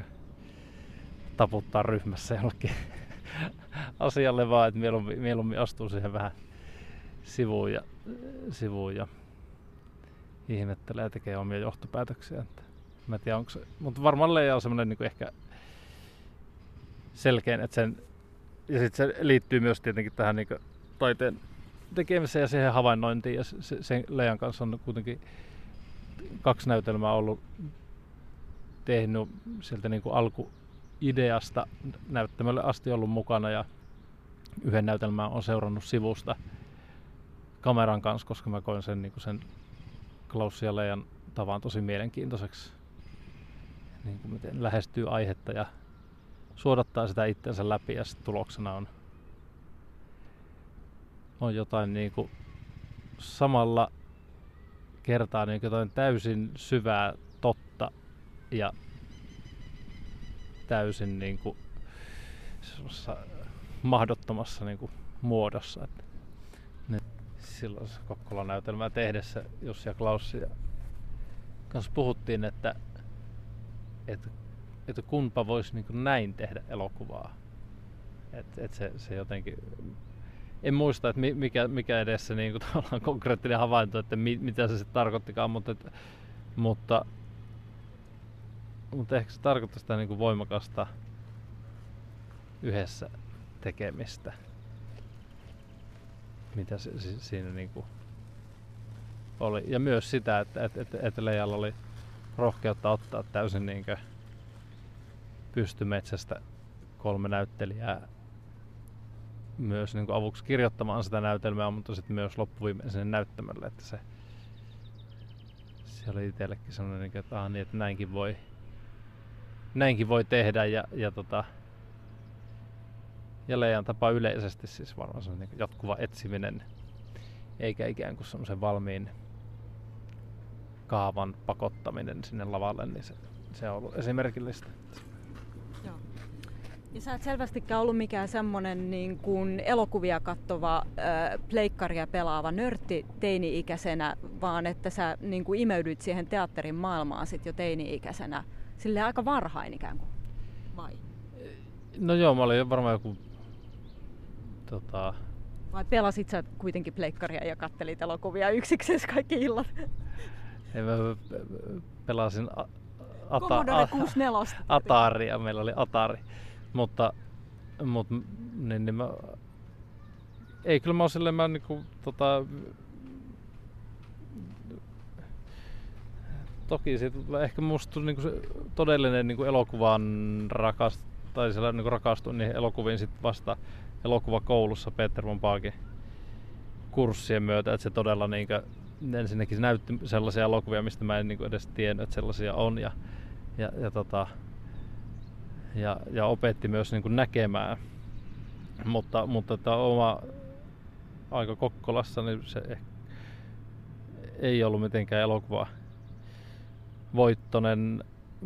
taputtaa ryhmässä jollekin [LAUGHS] asialle, vaan että mieluummin, mieluummin astuu siihen vähän sivuun ja, sivuun ja ihmettelee ja tekee omia johtopäätöksiä. Että mä en tiedä, onko se, mutta varmaan Leija on semmoinen niin ehkä selkeän, että sen, ja sitten se liittyy myös tietenkin tähän niin taiteen tekemiseen ja siihen havainnointiin, ja se, sen Leijan kanssa on kuitenkin kaksi näytelmää ollut tehnyt sieltä niin kuin alkuideasta näyttämölle asti ollut mukana ja yhden näytelmän on seurannut sivusta kameran kanssa, koska mä koin sen, niin kuin sen Klaus ja Leijan tavan tosi mielenkiintoiseksi. Niin kuin miten lähestyy aihetta ja suodattaa sitä itsensä läpi ja sitten tuloksena on, on jotain niin kuin samalla kertaa niin jotain täysin syvää totta ja täysin niin kuin mahdottomassa niin kuin muodossa. Että ne, silloin se Kokkolan näytelmää tehdessä Jussi ja Klaussi ja kanssa puhuttiin, että, että, että kunpa voisi niin näin tehdä elokuvaa. Että et se, se jotenkin en muista, että mikä, mikä edessä [LAUGHS] niin kuin, konkreettinen havainto, että mi, mitä se sitten tarkoittikaan, mutta, että, mutta, mutta ehkä se tarkoittaa sitä niin kuin voimakasta yhdessä tekemistä. Mitä se, se, siinä niin kuin oli. Ja myös sitä, että, että, että, että Leijalla oli rohkeutta ottaa täysin niin pystymetsästä kolme näyttelijää myös niin kuin avuksi kirjoittamaan sitä näytelmää, mutta sitten myös loppuviimein sinne näyttämölle, että se, se oli itsellekin sellainen, niin että, ah, niin, että näinkin voi, näinkin voi tehdä ja, ja, tota, ja Leijan tapa yleisesti siis varmaan se niin jatkuva etsiminen, eikä ikään kuin semmoisen valmiin kaavan pakottaminen sinne lavalle, niin se, se on ollut esimerkillistä. Ja sä et selvästikään ollut mikään semmoinen niin kuin elokuvia kattova, äh, pleikkaria pelaava nörtti teini-ikäisenä, vaan että sä niin kuin imeydyit siihen teatterin maailmaan sit jo teini-ikäisenä, sille aika varhain ikään kuin, vai? No joo, mä olin varmaan joku... Tota... Vai pelasit sä kuitenkin pleikkaria ja kattelit elokuvia yksiksesi kaikki illat? Ei, mä pelasin ata- a- 64. Ataria, meillä oli Atari. Mutta, mutta niin, niin mä, ei kyllä mä oon silleen, mä niinku, tota, toki sit ehkä musta niinku se todellinen niinku elokuvan rakast, tai sellainen niinku rakastuin niihin elokuviin sit vasta elokuvakoulussa Peter von Paakin kurssien myötä, että se todella niinku, ensinnäkin se näytti sellaisia elokuvia, mistä mä en niinku edes tiennyt, että sellaisia on ja, ja, ja tota, ja, ja opetti myös niin kuin näkemään mutta, mutta että oma aika Kokkolassa, niin se eh, ei ollut mitenkään elokuva voittonen,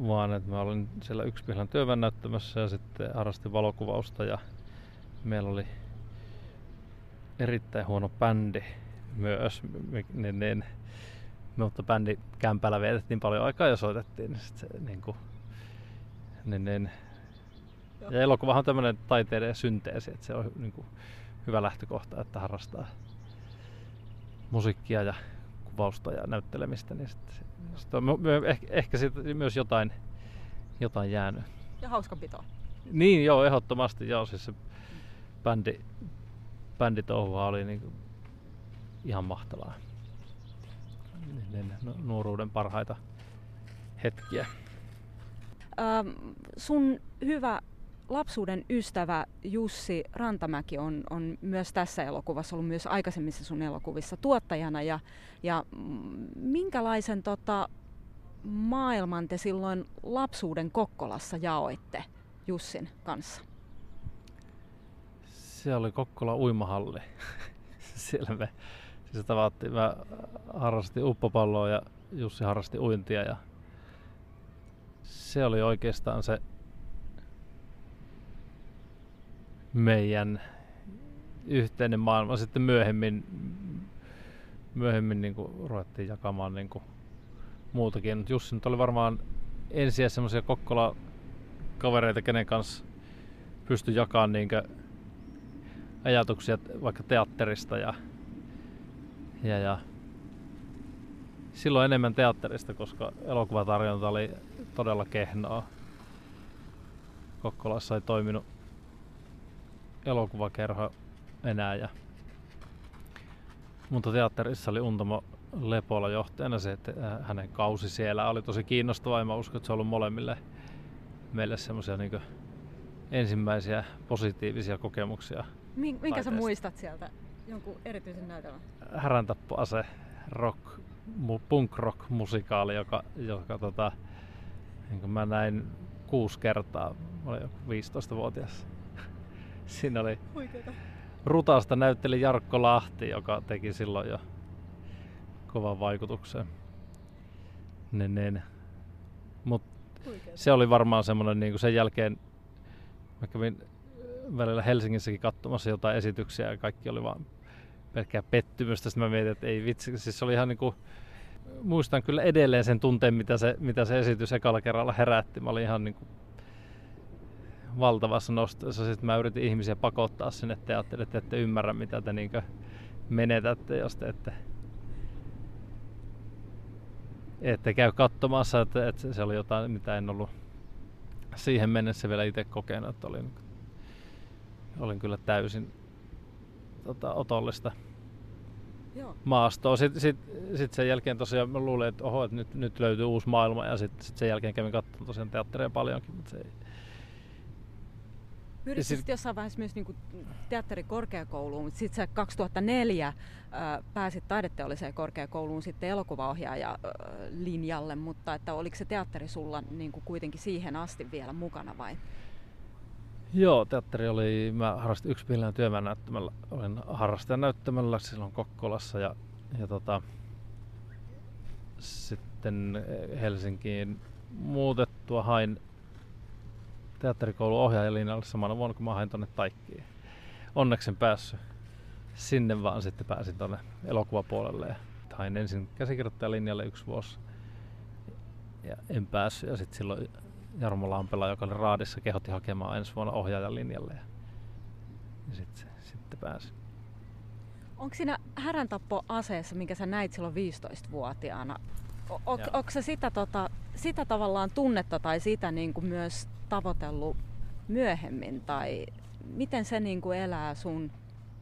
vaan että mä olin siellä yksi työväen näyttämässä ja sitten harrastin valokuvausta ja meillä oli erittäin huono bändi myös, niin, niin, mutta bändi kämpällä vietettiin paljon aikaa ja soitettiin. Niin se, niin kuin, niin, niin. Ja elokuvahan on tämmöinen taiteiden synteesi, että se on niin kuin, hyvä lähtökohta, että harrastaa musiikkia ja kuvausta ja näyttelemistä, niin sitten, sitten on ehkä, ehkä siitä myös jotain, jotain jäänyt. Ja hauskanpitoa. Niin, joo, ehdottomasti. Joo, siis se bändi, bänditouhua oli niin kuin ihan mahtavaa. Nuoruuden parhaita hetkiä. Ähm, sun hyvä lapsuuden ystävä Jussi Rantamäki on, on myös tässä elokuvassa ollut myös aikaisemmissa sun elokuvissa tuottajana. Ja, ja minkälaisen tota, maailman te silloin lapsuuden Kokkolassa jaoitte Jussin kanssa? Se oli Kokkola uimahalli. [LAUGHS] Siellä me siis tavattiin. Mä harrastin uppopalloa ja Jussi harrasti uintia ja se oli oikeastaan se meidän yhteinen maailma. Sitten myöhemmin, myöhemmin niin kuin ruvettiin jakamaan niin kuin muutakin. Jussi nyt oli varmaan ensiä semmoisia Kokkola-kavereita, kenen kanssa pystyi jakamaan niin ajatuksia vaikka teatterista ja, ja, ja silloin enemmän teatterista, koska elokuvatarjonta oli todella kehnoa. Kokkolassa ei toiminut elokuvakerho enää. Ja, mutta teatterissa oli Untamo Lepola johtajana se, että äh, hänen kausi siellä oli tosi kiinnostava ja mä uskon, että se on ollut molemmille meille semmoisia niin ensimmäisiä positiivisia kokemuksia. Minkä taiteesta. sä muistat sieltä? Jonkun erityisen näytelmän? Häräntappose rock, punk rock musikaali, joka, joka tota, niin mä näin kuusi kertaa. Mä olin 15-vuotias. Siinä oli Huikeeta. Rutasta näytteli Jarkko Lahti, joka teki silloin jo kovan vaikutuksen. Niin, niin. Mut se oli varmaan semmoinen, niin sen jälkeen mä kävin välillä Helsingissäkin katsomassa jotain esityksiä ja kaikki oli vaan pelkkää pettymystä. Sitten mä mietin, että ei vitsi, siis se oli ihan niin kuin, muistan kyllä edelleen sen tunteen, mitä se, mitä se esitys ekalla kerralla herätti. Mä olin ihan niin kuin valtavassa nostossa. Sitten mä yritin ihmisiä pakottaa sinne teatterille, että ette ymmärrä mitä te niin menetätte, jos te ette, ette käy katsomassa. Että, että se oli jotain, mitä en ollut siihen mennessä vielä itse kokenut. Että olin, olin kyllä täysin tota, otollista Joo. maastoa. Sitten sit, sit sen jälkeen tosiaan mä luulin, että oho, että nyt, nyt löytyy uusi maailma ja sitten sit sen jälkeen kävin katsomaan tosiaan teattereja paljonkin, mutta se ei, Pyritkö sit... jossain vaiheessa myös niin teatterikorkeakouluun, mutta sitten 2004 äh, pääsit taideteolliseen korkeakouluun sitten elokuvaohjaaja äh, linjalle, mutta että oliko se teatteri sulla niin kuin kuitenkin siihen asti vielä mukana vai? Joo, teatteri oli, mä harrastin yksipiilinen työmään näyttämällä, olin harrastajan näyttämällä silloin Kokkolassa ja, ja tota, sitten Helsinkiin muutettua hain teatterikoulun ohjaajalinjalle samana vuonna, kun mä hain tonne Taikkiin. Onneksi en päässyt sinne, vaan sitten pääsin tonne elokuvapuolelle ja hain ensin käsikirjoittajalinjalle yksi vuosi. Ja en päässyt ja sitten silloin Jarmo Lampela, joka oli raadissa, kehotti hakemaan ensi vuonna ohjaajan linjalle. Ja, ja sitten, sitten pääsin. Onko siinä häräntappo-aseessa, minkä sä näit silloin 15-vuotiaana, o- onko se sitä, tota, sitä tavallaan tunnetta tai sitä niin kuin myös tavoitellut myöhemmin tai miten se niin kuin elää sun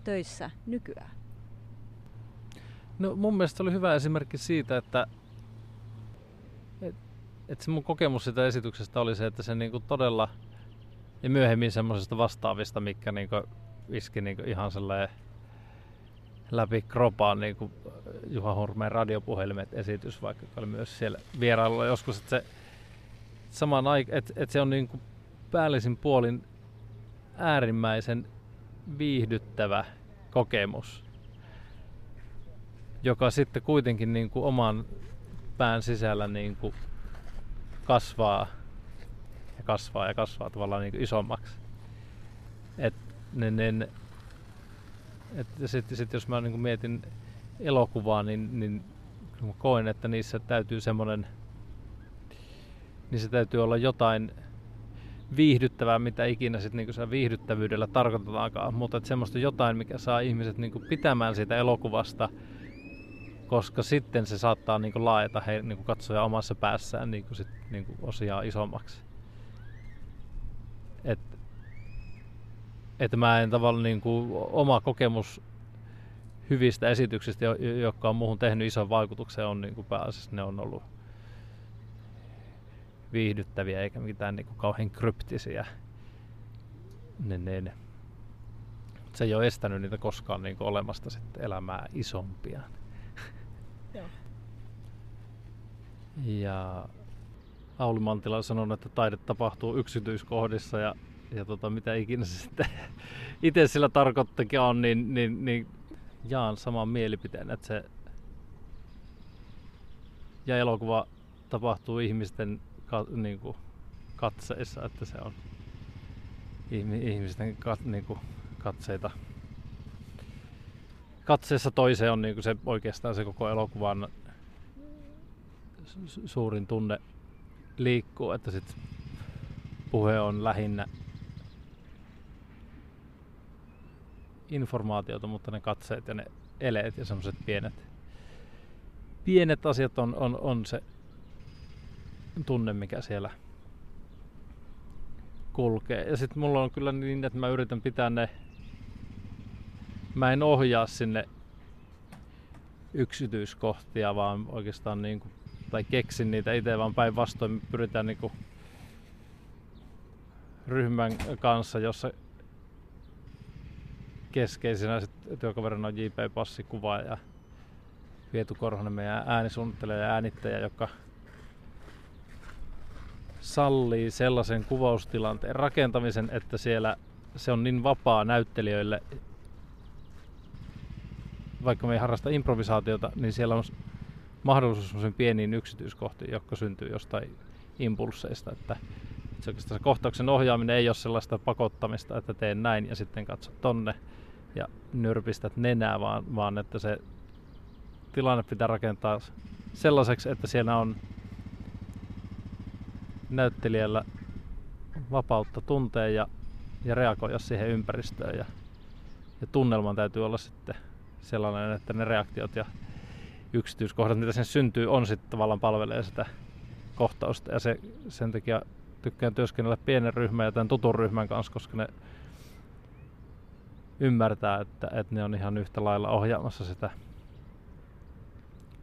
töissä nykyään? No mun mielestä oli hyvä esimerkki siitä, että et, et se mun kokemus sitä esityksestä oli se, että se niinku todella ja myöhemmin semmoisesta vastaavista, mikä niinku iski niinku ihan sellainen läpi kropaan niin kuin Juha Hurmeen radiopuhelimet esitys, vaikka oli myös siellä vierailulla joskus, että se samaan aikaan, että, että se on niin kuin päällisin puolin äärimmäisen viihdyttävä kokemus, joka sitten kuitenkin niin kuin oman pään sisällä niin kuin kasvaa ja kasvaa ja kasvaa tavallaan niin kuin isommaksi. Et, ne, et sitten sit jos mä niin mietin elokuvaa, niin, niin mä koen, että niissä täytyy semmoinen, niissä täytyy olla jotain viihdyttävää, mitä ikinä sitten niin viihdyttävyydellä tarkoitetaankaan, mutta että semmoista jotain, mikä saa ihmiset niin kuin pitämään siitä elokuvasta, koska sitten se saattaa niin kuin laajata he, niin kuin katsoja omassa päässään niin kuin sit, niin kuin osiaan isommaksi. Et, että mä en tavallaan niin kuin, oma kokemus hyvistä esityksistä, jotka on muuhun tehnyt ison vaikutuksen, on niin kuin pääasiassa ne on ollut viihdyttäviä eikä mitään niin kuin kauhean kryptisiä. Ne, ne, ne. Se ei ole estänyt niitä koskaan niin kuin olemasta sitten elämää isompia. Joo. ja Auli Mantila sanoi, että taide tapahtuu yksityiskohdissa ja, ja tota, mitä ikinä se sitten itse sillä tarkoittakin niin, niin, niin jaan saman mielipiteen, että se ja elokuva tapahtuu ihmisten ka, niin kuin katseissa, että se on ihmisten kat, niin kuin katseita. Katseessa toiseen on niin kuin se oikeastaan se koko elokuvan suurin tunne liikkuu, että sit puhe on lähinnä informaatiota, mutta ne katseet ja ne eleet ja semmoiset pienet, pienet asiat on, on, on se tunne, mikä siellä kulkee. Ja sitten mulla on kyllä niin, että mä yritän pitää ne, mä en ohjaa sinne yksityiskohtia, vaan oikeastaan niin kuin, tai keksin niitä itse, vaan päinvastoin pyritään niin kuin ryhmän kanssa, jossa keskeisenä työkaverina on J.P. Passi kuvaaja ja Vietu Korhonen meidän äänisuunnittelija ja äänittäjä, joka sallii sellaisen kuvaustilanteen rakentamisen, että siellä se on niin vapaa näyttelijöille, vaikka me ei harrasta improvisaatiota, niin siellä on mahdollisuus semmoisen pieniin yksityiskohtiin, jotka syntyy jostain impulseista, että se kohtauksen ohjaaminen ei ole sellaista pakottamista, että teen näin ja sitten katso tonne ja nyrpistät nenää, vaan, vaan että se tilanne pitää rakentaa sellaiseksi, että siellä on näyttelijällä vapautta tuntea ja, ja reagoida siihen ympäristöön. Ja, ja tunnelman täytyy olla sitten sellainen, että ne reaktiot ja yksityiskohdat, mitä sen syntyy, on sitten tavallaan palvelee sitä kohtausta. Ja se, sen takia tykkään työskennellä pienen ryhmän ja tämän tutun ryhmän kanssa, koska ne ymmärtää, että, että ne on ihan yhtä lailla ohjaamassa sitä,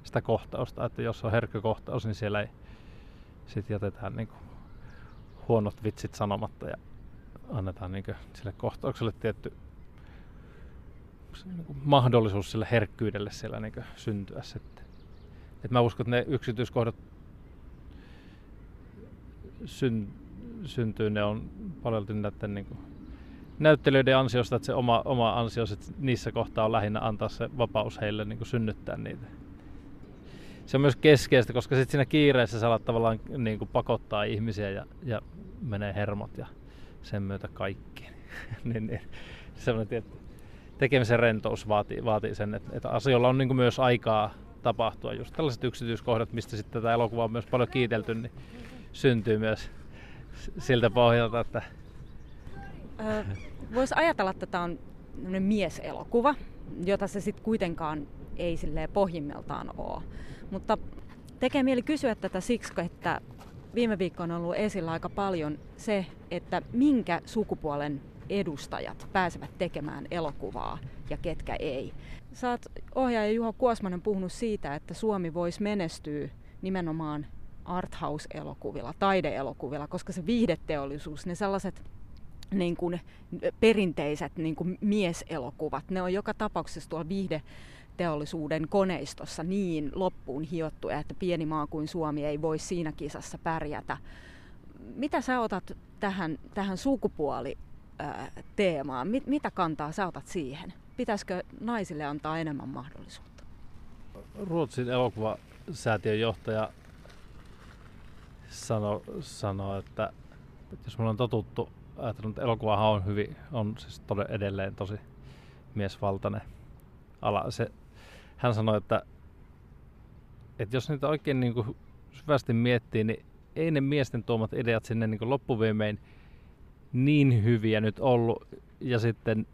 sitä kohtausta. Että jos on herkkä kohtaus, niin siellä ei sitten jätetään niin kuin huonot vitsit sanomatta ja annetaan niin kuin sille kohtaukselle tietty niin kuin mahdollisuus sille herkkyydelle siellä niin kuin syntyä sitten. Et mä uskon, että ne yksityiskohdat syn, syntyy, ne on paljon näiden niin kuin näyttelijöiden ansiosta, että se oma, oma ansio niissä kohtaa on lähinnä antaa se vapaus heille niin kuin synnyttää niitä se on myös keskeistä, koska sitten siinä kiireessä sä alat tavallaan niin kuin pakottaa ihmisiä ja, ja menee hermot ja sen myötä kaikki. [LAUGHS] niin, niin, tietty tekemisen rentous vaatii, vaatii sen, että, että asioilla on niin kuin myös aikaa tapahtua. Just tällaiset yksityiskohdat, mistä sitten tätä elokuvaa on myös paljon kiitelty, niin syntyy myös siltä pohjalta, että... Voisi ajatella, että tämä on mieselokuva, jota se sitten kuitenkaan ei pohjimmiltaan ole. Mutta tekee mieli kysyä tätä siksi, että viime viikkoina on ollut esillä aika paljon se, että minkä sukupuolen edustajat pääsevät tekemään elokuvaa ja ketkä ei. Saat ohjaaja Juho Kuosmanen puhunut siitä, että Suomi voisi menestyä nimenomaan arthouse-elokuvilla, taideelokuvilla, koska se viihdeteollisuus, ne sellaiset niin kuin perinteiset niin kuin mieselokuvat, ne on joka tapauksessa tuolla viihde teollisuuden koneistossa niin loppuun hiottuja, että pieni maa kuin Suomi ei voi siinä kisassa pärjätä. Mitä sä otat tähän, tähän sukupuoli teemaan. Mit, mitä kantaa sä otat siihen? Pitäisikö naisille antaa enemmän mahdollisuutta? Ruotsin elokuvasäätiön johtaja sanoi, sano, että jos me on totuttu ajatellut, että elokuvahan on hyvin, on siis todella edelleen tosi miesvaltainen ala. Se, hän sanoi, että, että jos niitä oikein niin kuin syvästi miettii, niin ei ne miesten tuomat ideat sinne niin loppuviimein niin hyviä nyt ollut. Ja sitten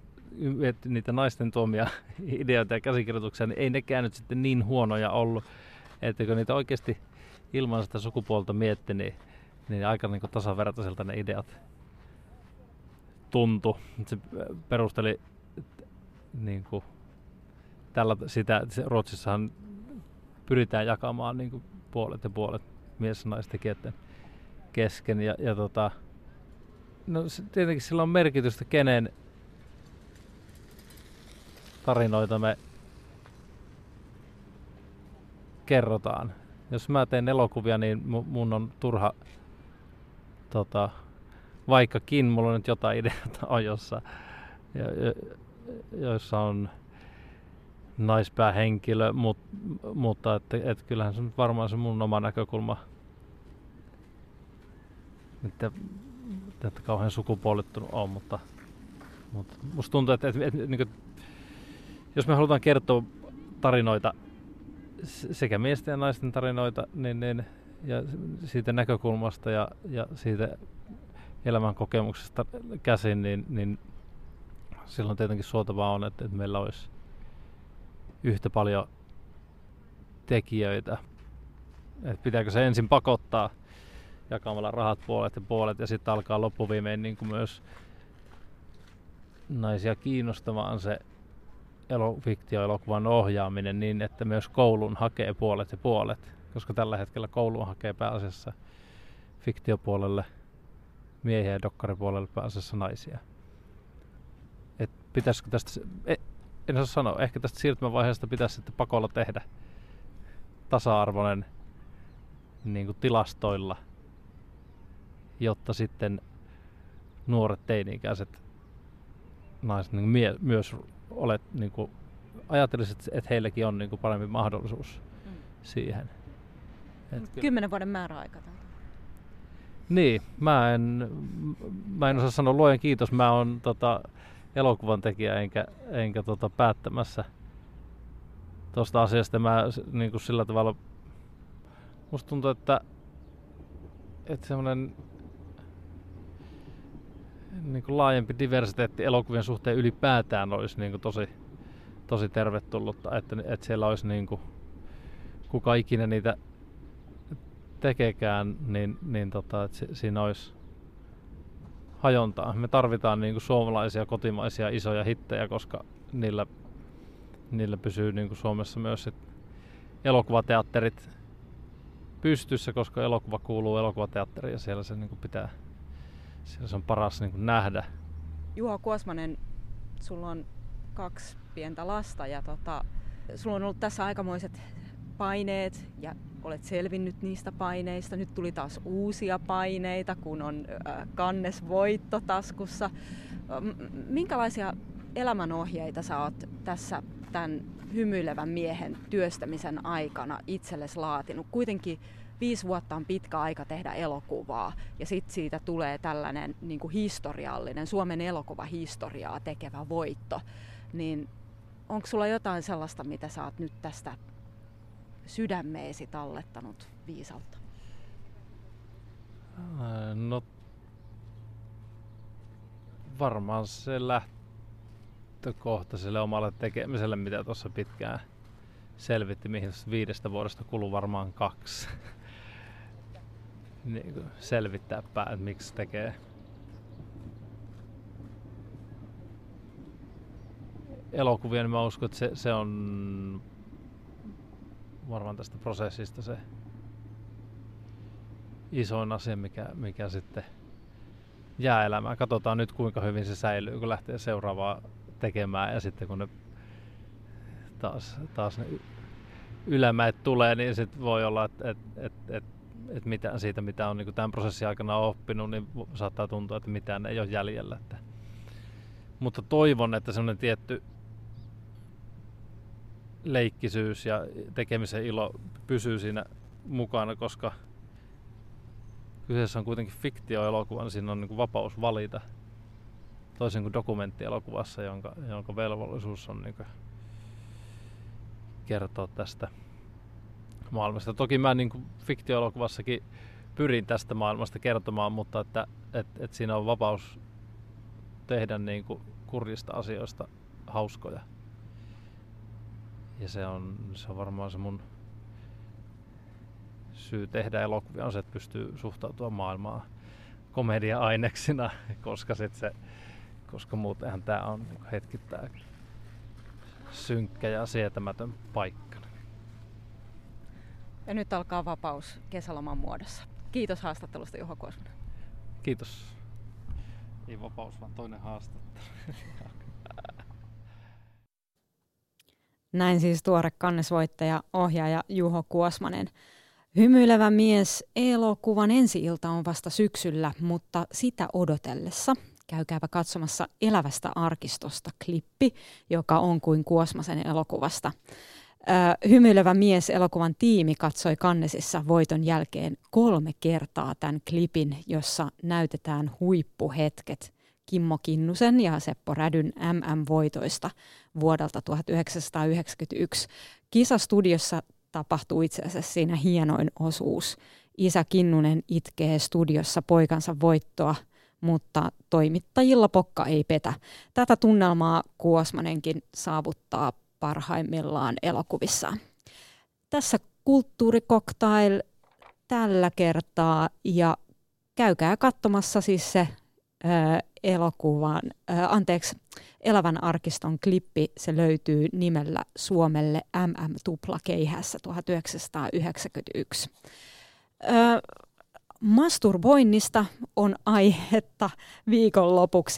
niitä naisten tuomia [LAUGHS] ideoita ja käsikirjoituksia, niin ei nekään nyt sitten niin huonoja ollut. Että kun niitä oikeasti ilman sitä sukupuolta mietti, niin, niin aika niin tasavertaiselta ne ideat tuntu. Se perusteli niin kuin, tällä, sitä, että Ruotsissahan pyritään jakamaan niin kuin, puolet ja puolet mies- ja naistekijöiden kesken. Ja, ja tota, no, tietenkin sillä on merkitystä, kenen tarinoita me kerrotaan. Jos mä teen elokuvia, niin mun on turha, tota, vaikkakin mulla on nyt jotain ideata [LAUGHS] ajossa, joissa on naispäähenkilö, mut, mutta että, et kyllähän se on varmaan se mun oma näkökulma. Että, että kauhean sukupuolittunut on, mutta, mutta musta tuntuu, että, että, että, että niin jos me halutaan kertoa tarinoita, sekä miesten ja naisten tarinoita, niin, niin, ja siitä näkökulmasta ja, ja siitä elämän kokemuksesta käsin, niin, niin silloin tietenkin suotavaa on, että, että meillä olisi yhtä paljon tekijöitä. Et pitääkö se ensin pakottaa jakamalla rahat puolet ja puolet ja sitten alkaa loppuviimein niin kuin myös naisia kiinnostamaan se elo, fiktioelokuvan ohjaaminen niin, että myös koulun hakee puolet ja puolet, koska tällä hetkellä koulu hakee pääasiassa fiktiopuolelle miehiä ja dokkaripuolelle pääasiassa naisia. Et pitäisikö tästä, e, en osaa sanoa, ehkä tästä siirtymävaiheesta pitäisi sitten pakolla tehdä tasa-arvoinen niin kuin tilastoilla, jotta sitten nuoret teini-ikäiset naiset niin mie- myös olet, niin kuin, ajattelisit, että heilläkin on niin kuin parempi mahdollisuus mm. siihen. Et, Kymmenen vuoden määräaika. Niin, mä en, mä en osaa sanoa luojen kiitos, mä oon tota, elokuvan tekijä enkä, enkä tota, päättämässä tuosta asiasta. Mä niin kuin sillä tavalla, musta tuntuu, että, että semmoinen niin kuin laajempi diversiteetti elokuvien suhteen ylipäätään olisi niin kuin tosi, tosi tervetullutta, että, että siellä olisi niin kuin, kuka ikinä niitä tekeekään, niin, niin tota, että siinä olisi hajontaa. Me tarvitaan niin kuin suomalaisia, kotimaisia isoja hittejä, koska niillä, niillä pysyy niin kuin Suomessa myös sit elokuvateatterit pystyssä, koska elokuva kuuluu elokuvateatteriin ja siellä se niin kuin pitää siellä se on paras niin kuin nähdä. Juha Kuosmanen, sulla on kaksi pientä lasta ja tota, sulla on ollut tässä aikamoiset paineet ja olet selvinnyt niistä paineista. Nyt tuli taas uusia paineita, kun on äh, kannesvoitto taskussa. Minkälaisia elämänohjeita sä oot tässä tämän hymyilevän miehen työstämisen aikana itsellesi laatinut? Kuitenkin viisi vuotta on pitkä aika tehdä elokuvaa ja sitten siitä tulee tällainen niin kuin historiallinen, Suomen elokuvahistoriaa tekevä voitto. Niin onko sulla jotain sellaista, mitä sä oot nyt tästä sydämeesi tallettanut viisalta? No varmaan se lähtökohta sille omalle tekemiselle, mitä tuossa pitkään selvitti, mihin viidestä vuodesta kuluu varmaan kaksi [LAUGHS] niin selvittää pää, että miksi tekee elokuvia, niin mä uskon, että se, se on varmaan tästä prosessista se isoin asia, mikä, mikä sitten jää elämään. Katsotaan nyt kuinka hyvin se säilyy, kun lähtee seuraavaa tekemään ja sitten kun ne taas, taas ne ylämäet tulee, niin sitten voi olla, että et, et, et että mitään siitä, mitä on niin tämän prosessin aikana oppinut, niin saattaa tuntua, että mitään ei ole jäljellä. Että mutta toivon, että semmoinen tietty leikkisyys ja tekemisen ilo pysyy siinä mukana, koska kyseessä on kuitenkin fiktioelokuva, niin siinä on niin vapaus valita. Toisin kuin dokumenttielokuvassa, jonka, jonka velvollisuus on niin kertoa tästä maailmasta. Toki mä niin fiktioelokuvassakin pyrin tästä maailmasta kertomaan, mutta että, et, et siinä on vapaus tehdä niin kurjista asioista hauskoja. Ja se on, se on varmaan se mun syy tehdä elokuvia on se, että pystyy suhtautumaan maailmaan komedia-aineksina, [LAUGHS] koska, sit se, koska muutenhan tämä on niin hetkittäin synkkä ja sietämätön paikka. Ja nyt alkaa vapaus kesäloman muodossa. Kiitos haastattelusta Juho Kuosmanen. Kiitos. Ei vapaus, vaan toinen haastattelu. [LAUGHS] Näin siis tuore kannesvoittaja, ohjaaja Juho Kuosmanen. Hymyilevä mies elokuvan ensi-ilta on vasta syksyllä, mutta sitä odotellessa käykääpä katsomassa Elävästä arkistosta klippi, joka on kuin Kuosmasen elokuvasta. hymyilevä mies elokuvan tiimi katsoi Kannesissa voiton jälkeen kolme kertaa tämän klipin, jossa näytetään huippuhetket Kimmo Kinnusen ja Seppo Rädyn MM-voitoista vuodelta 1991. Kisastudiossa tapahtuu itse asiassa siinä hienoin osuus. Isä Kinnunen itkee studiossa poikansa voittoa, mutta toimittajilla pokka ei petä. Tätä tunnelmaa Kuosmanenkin saavuttaa parhaimmillaan elokuvissaan. Tässä kulttuurikoktail tällä kertaa ja käykää katsomassa siis se elokuvan, anteeksi, Elävän arkiston klippi, se löytyy nimellä Suomelle MM Tupla Keihässä 1991. Äh, masturboinnista on aihetta viikonlopuksi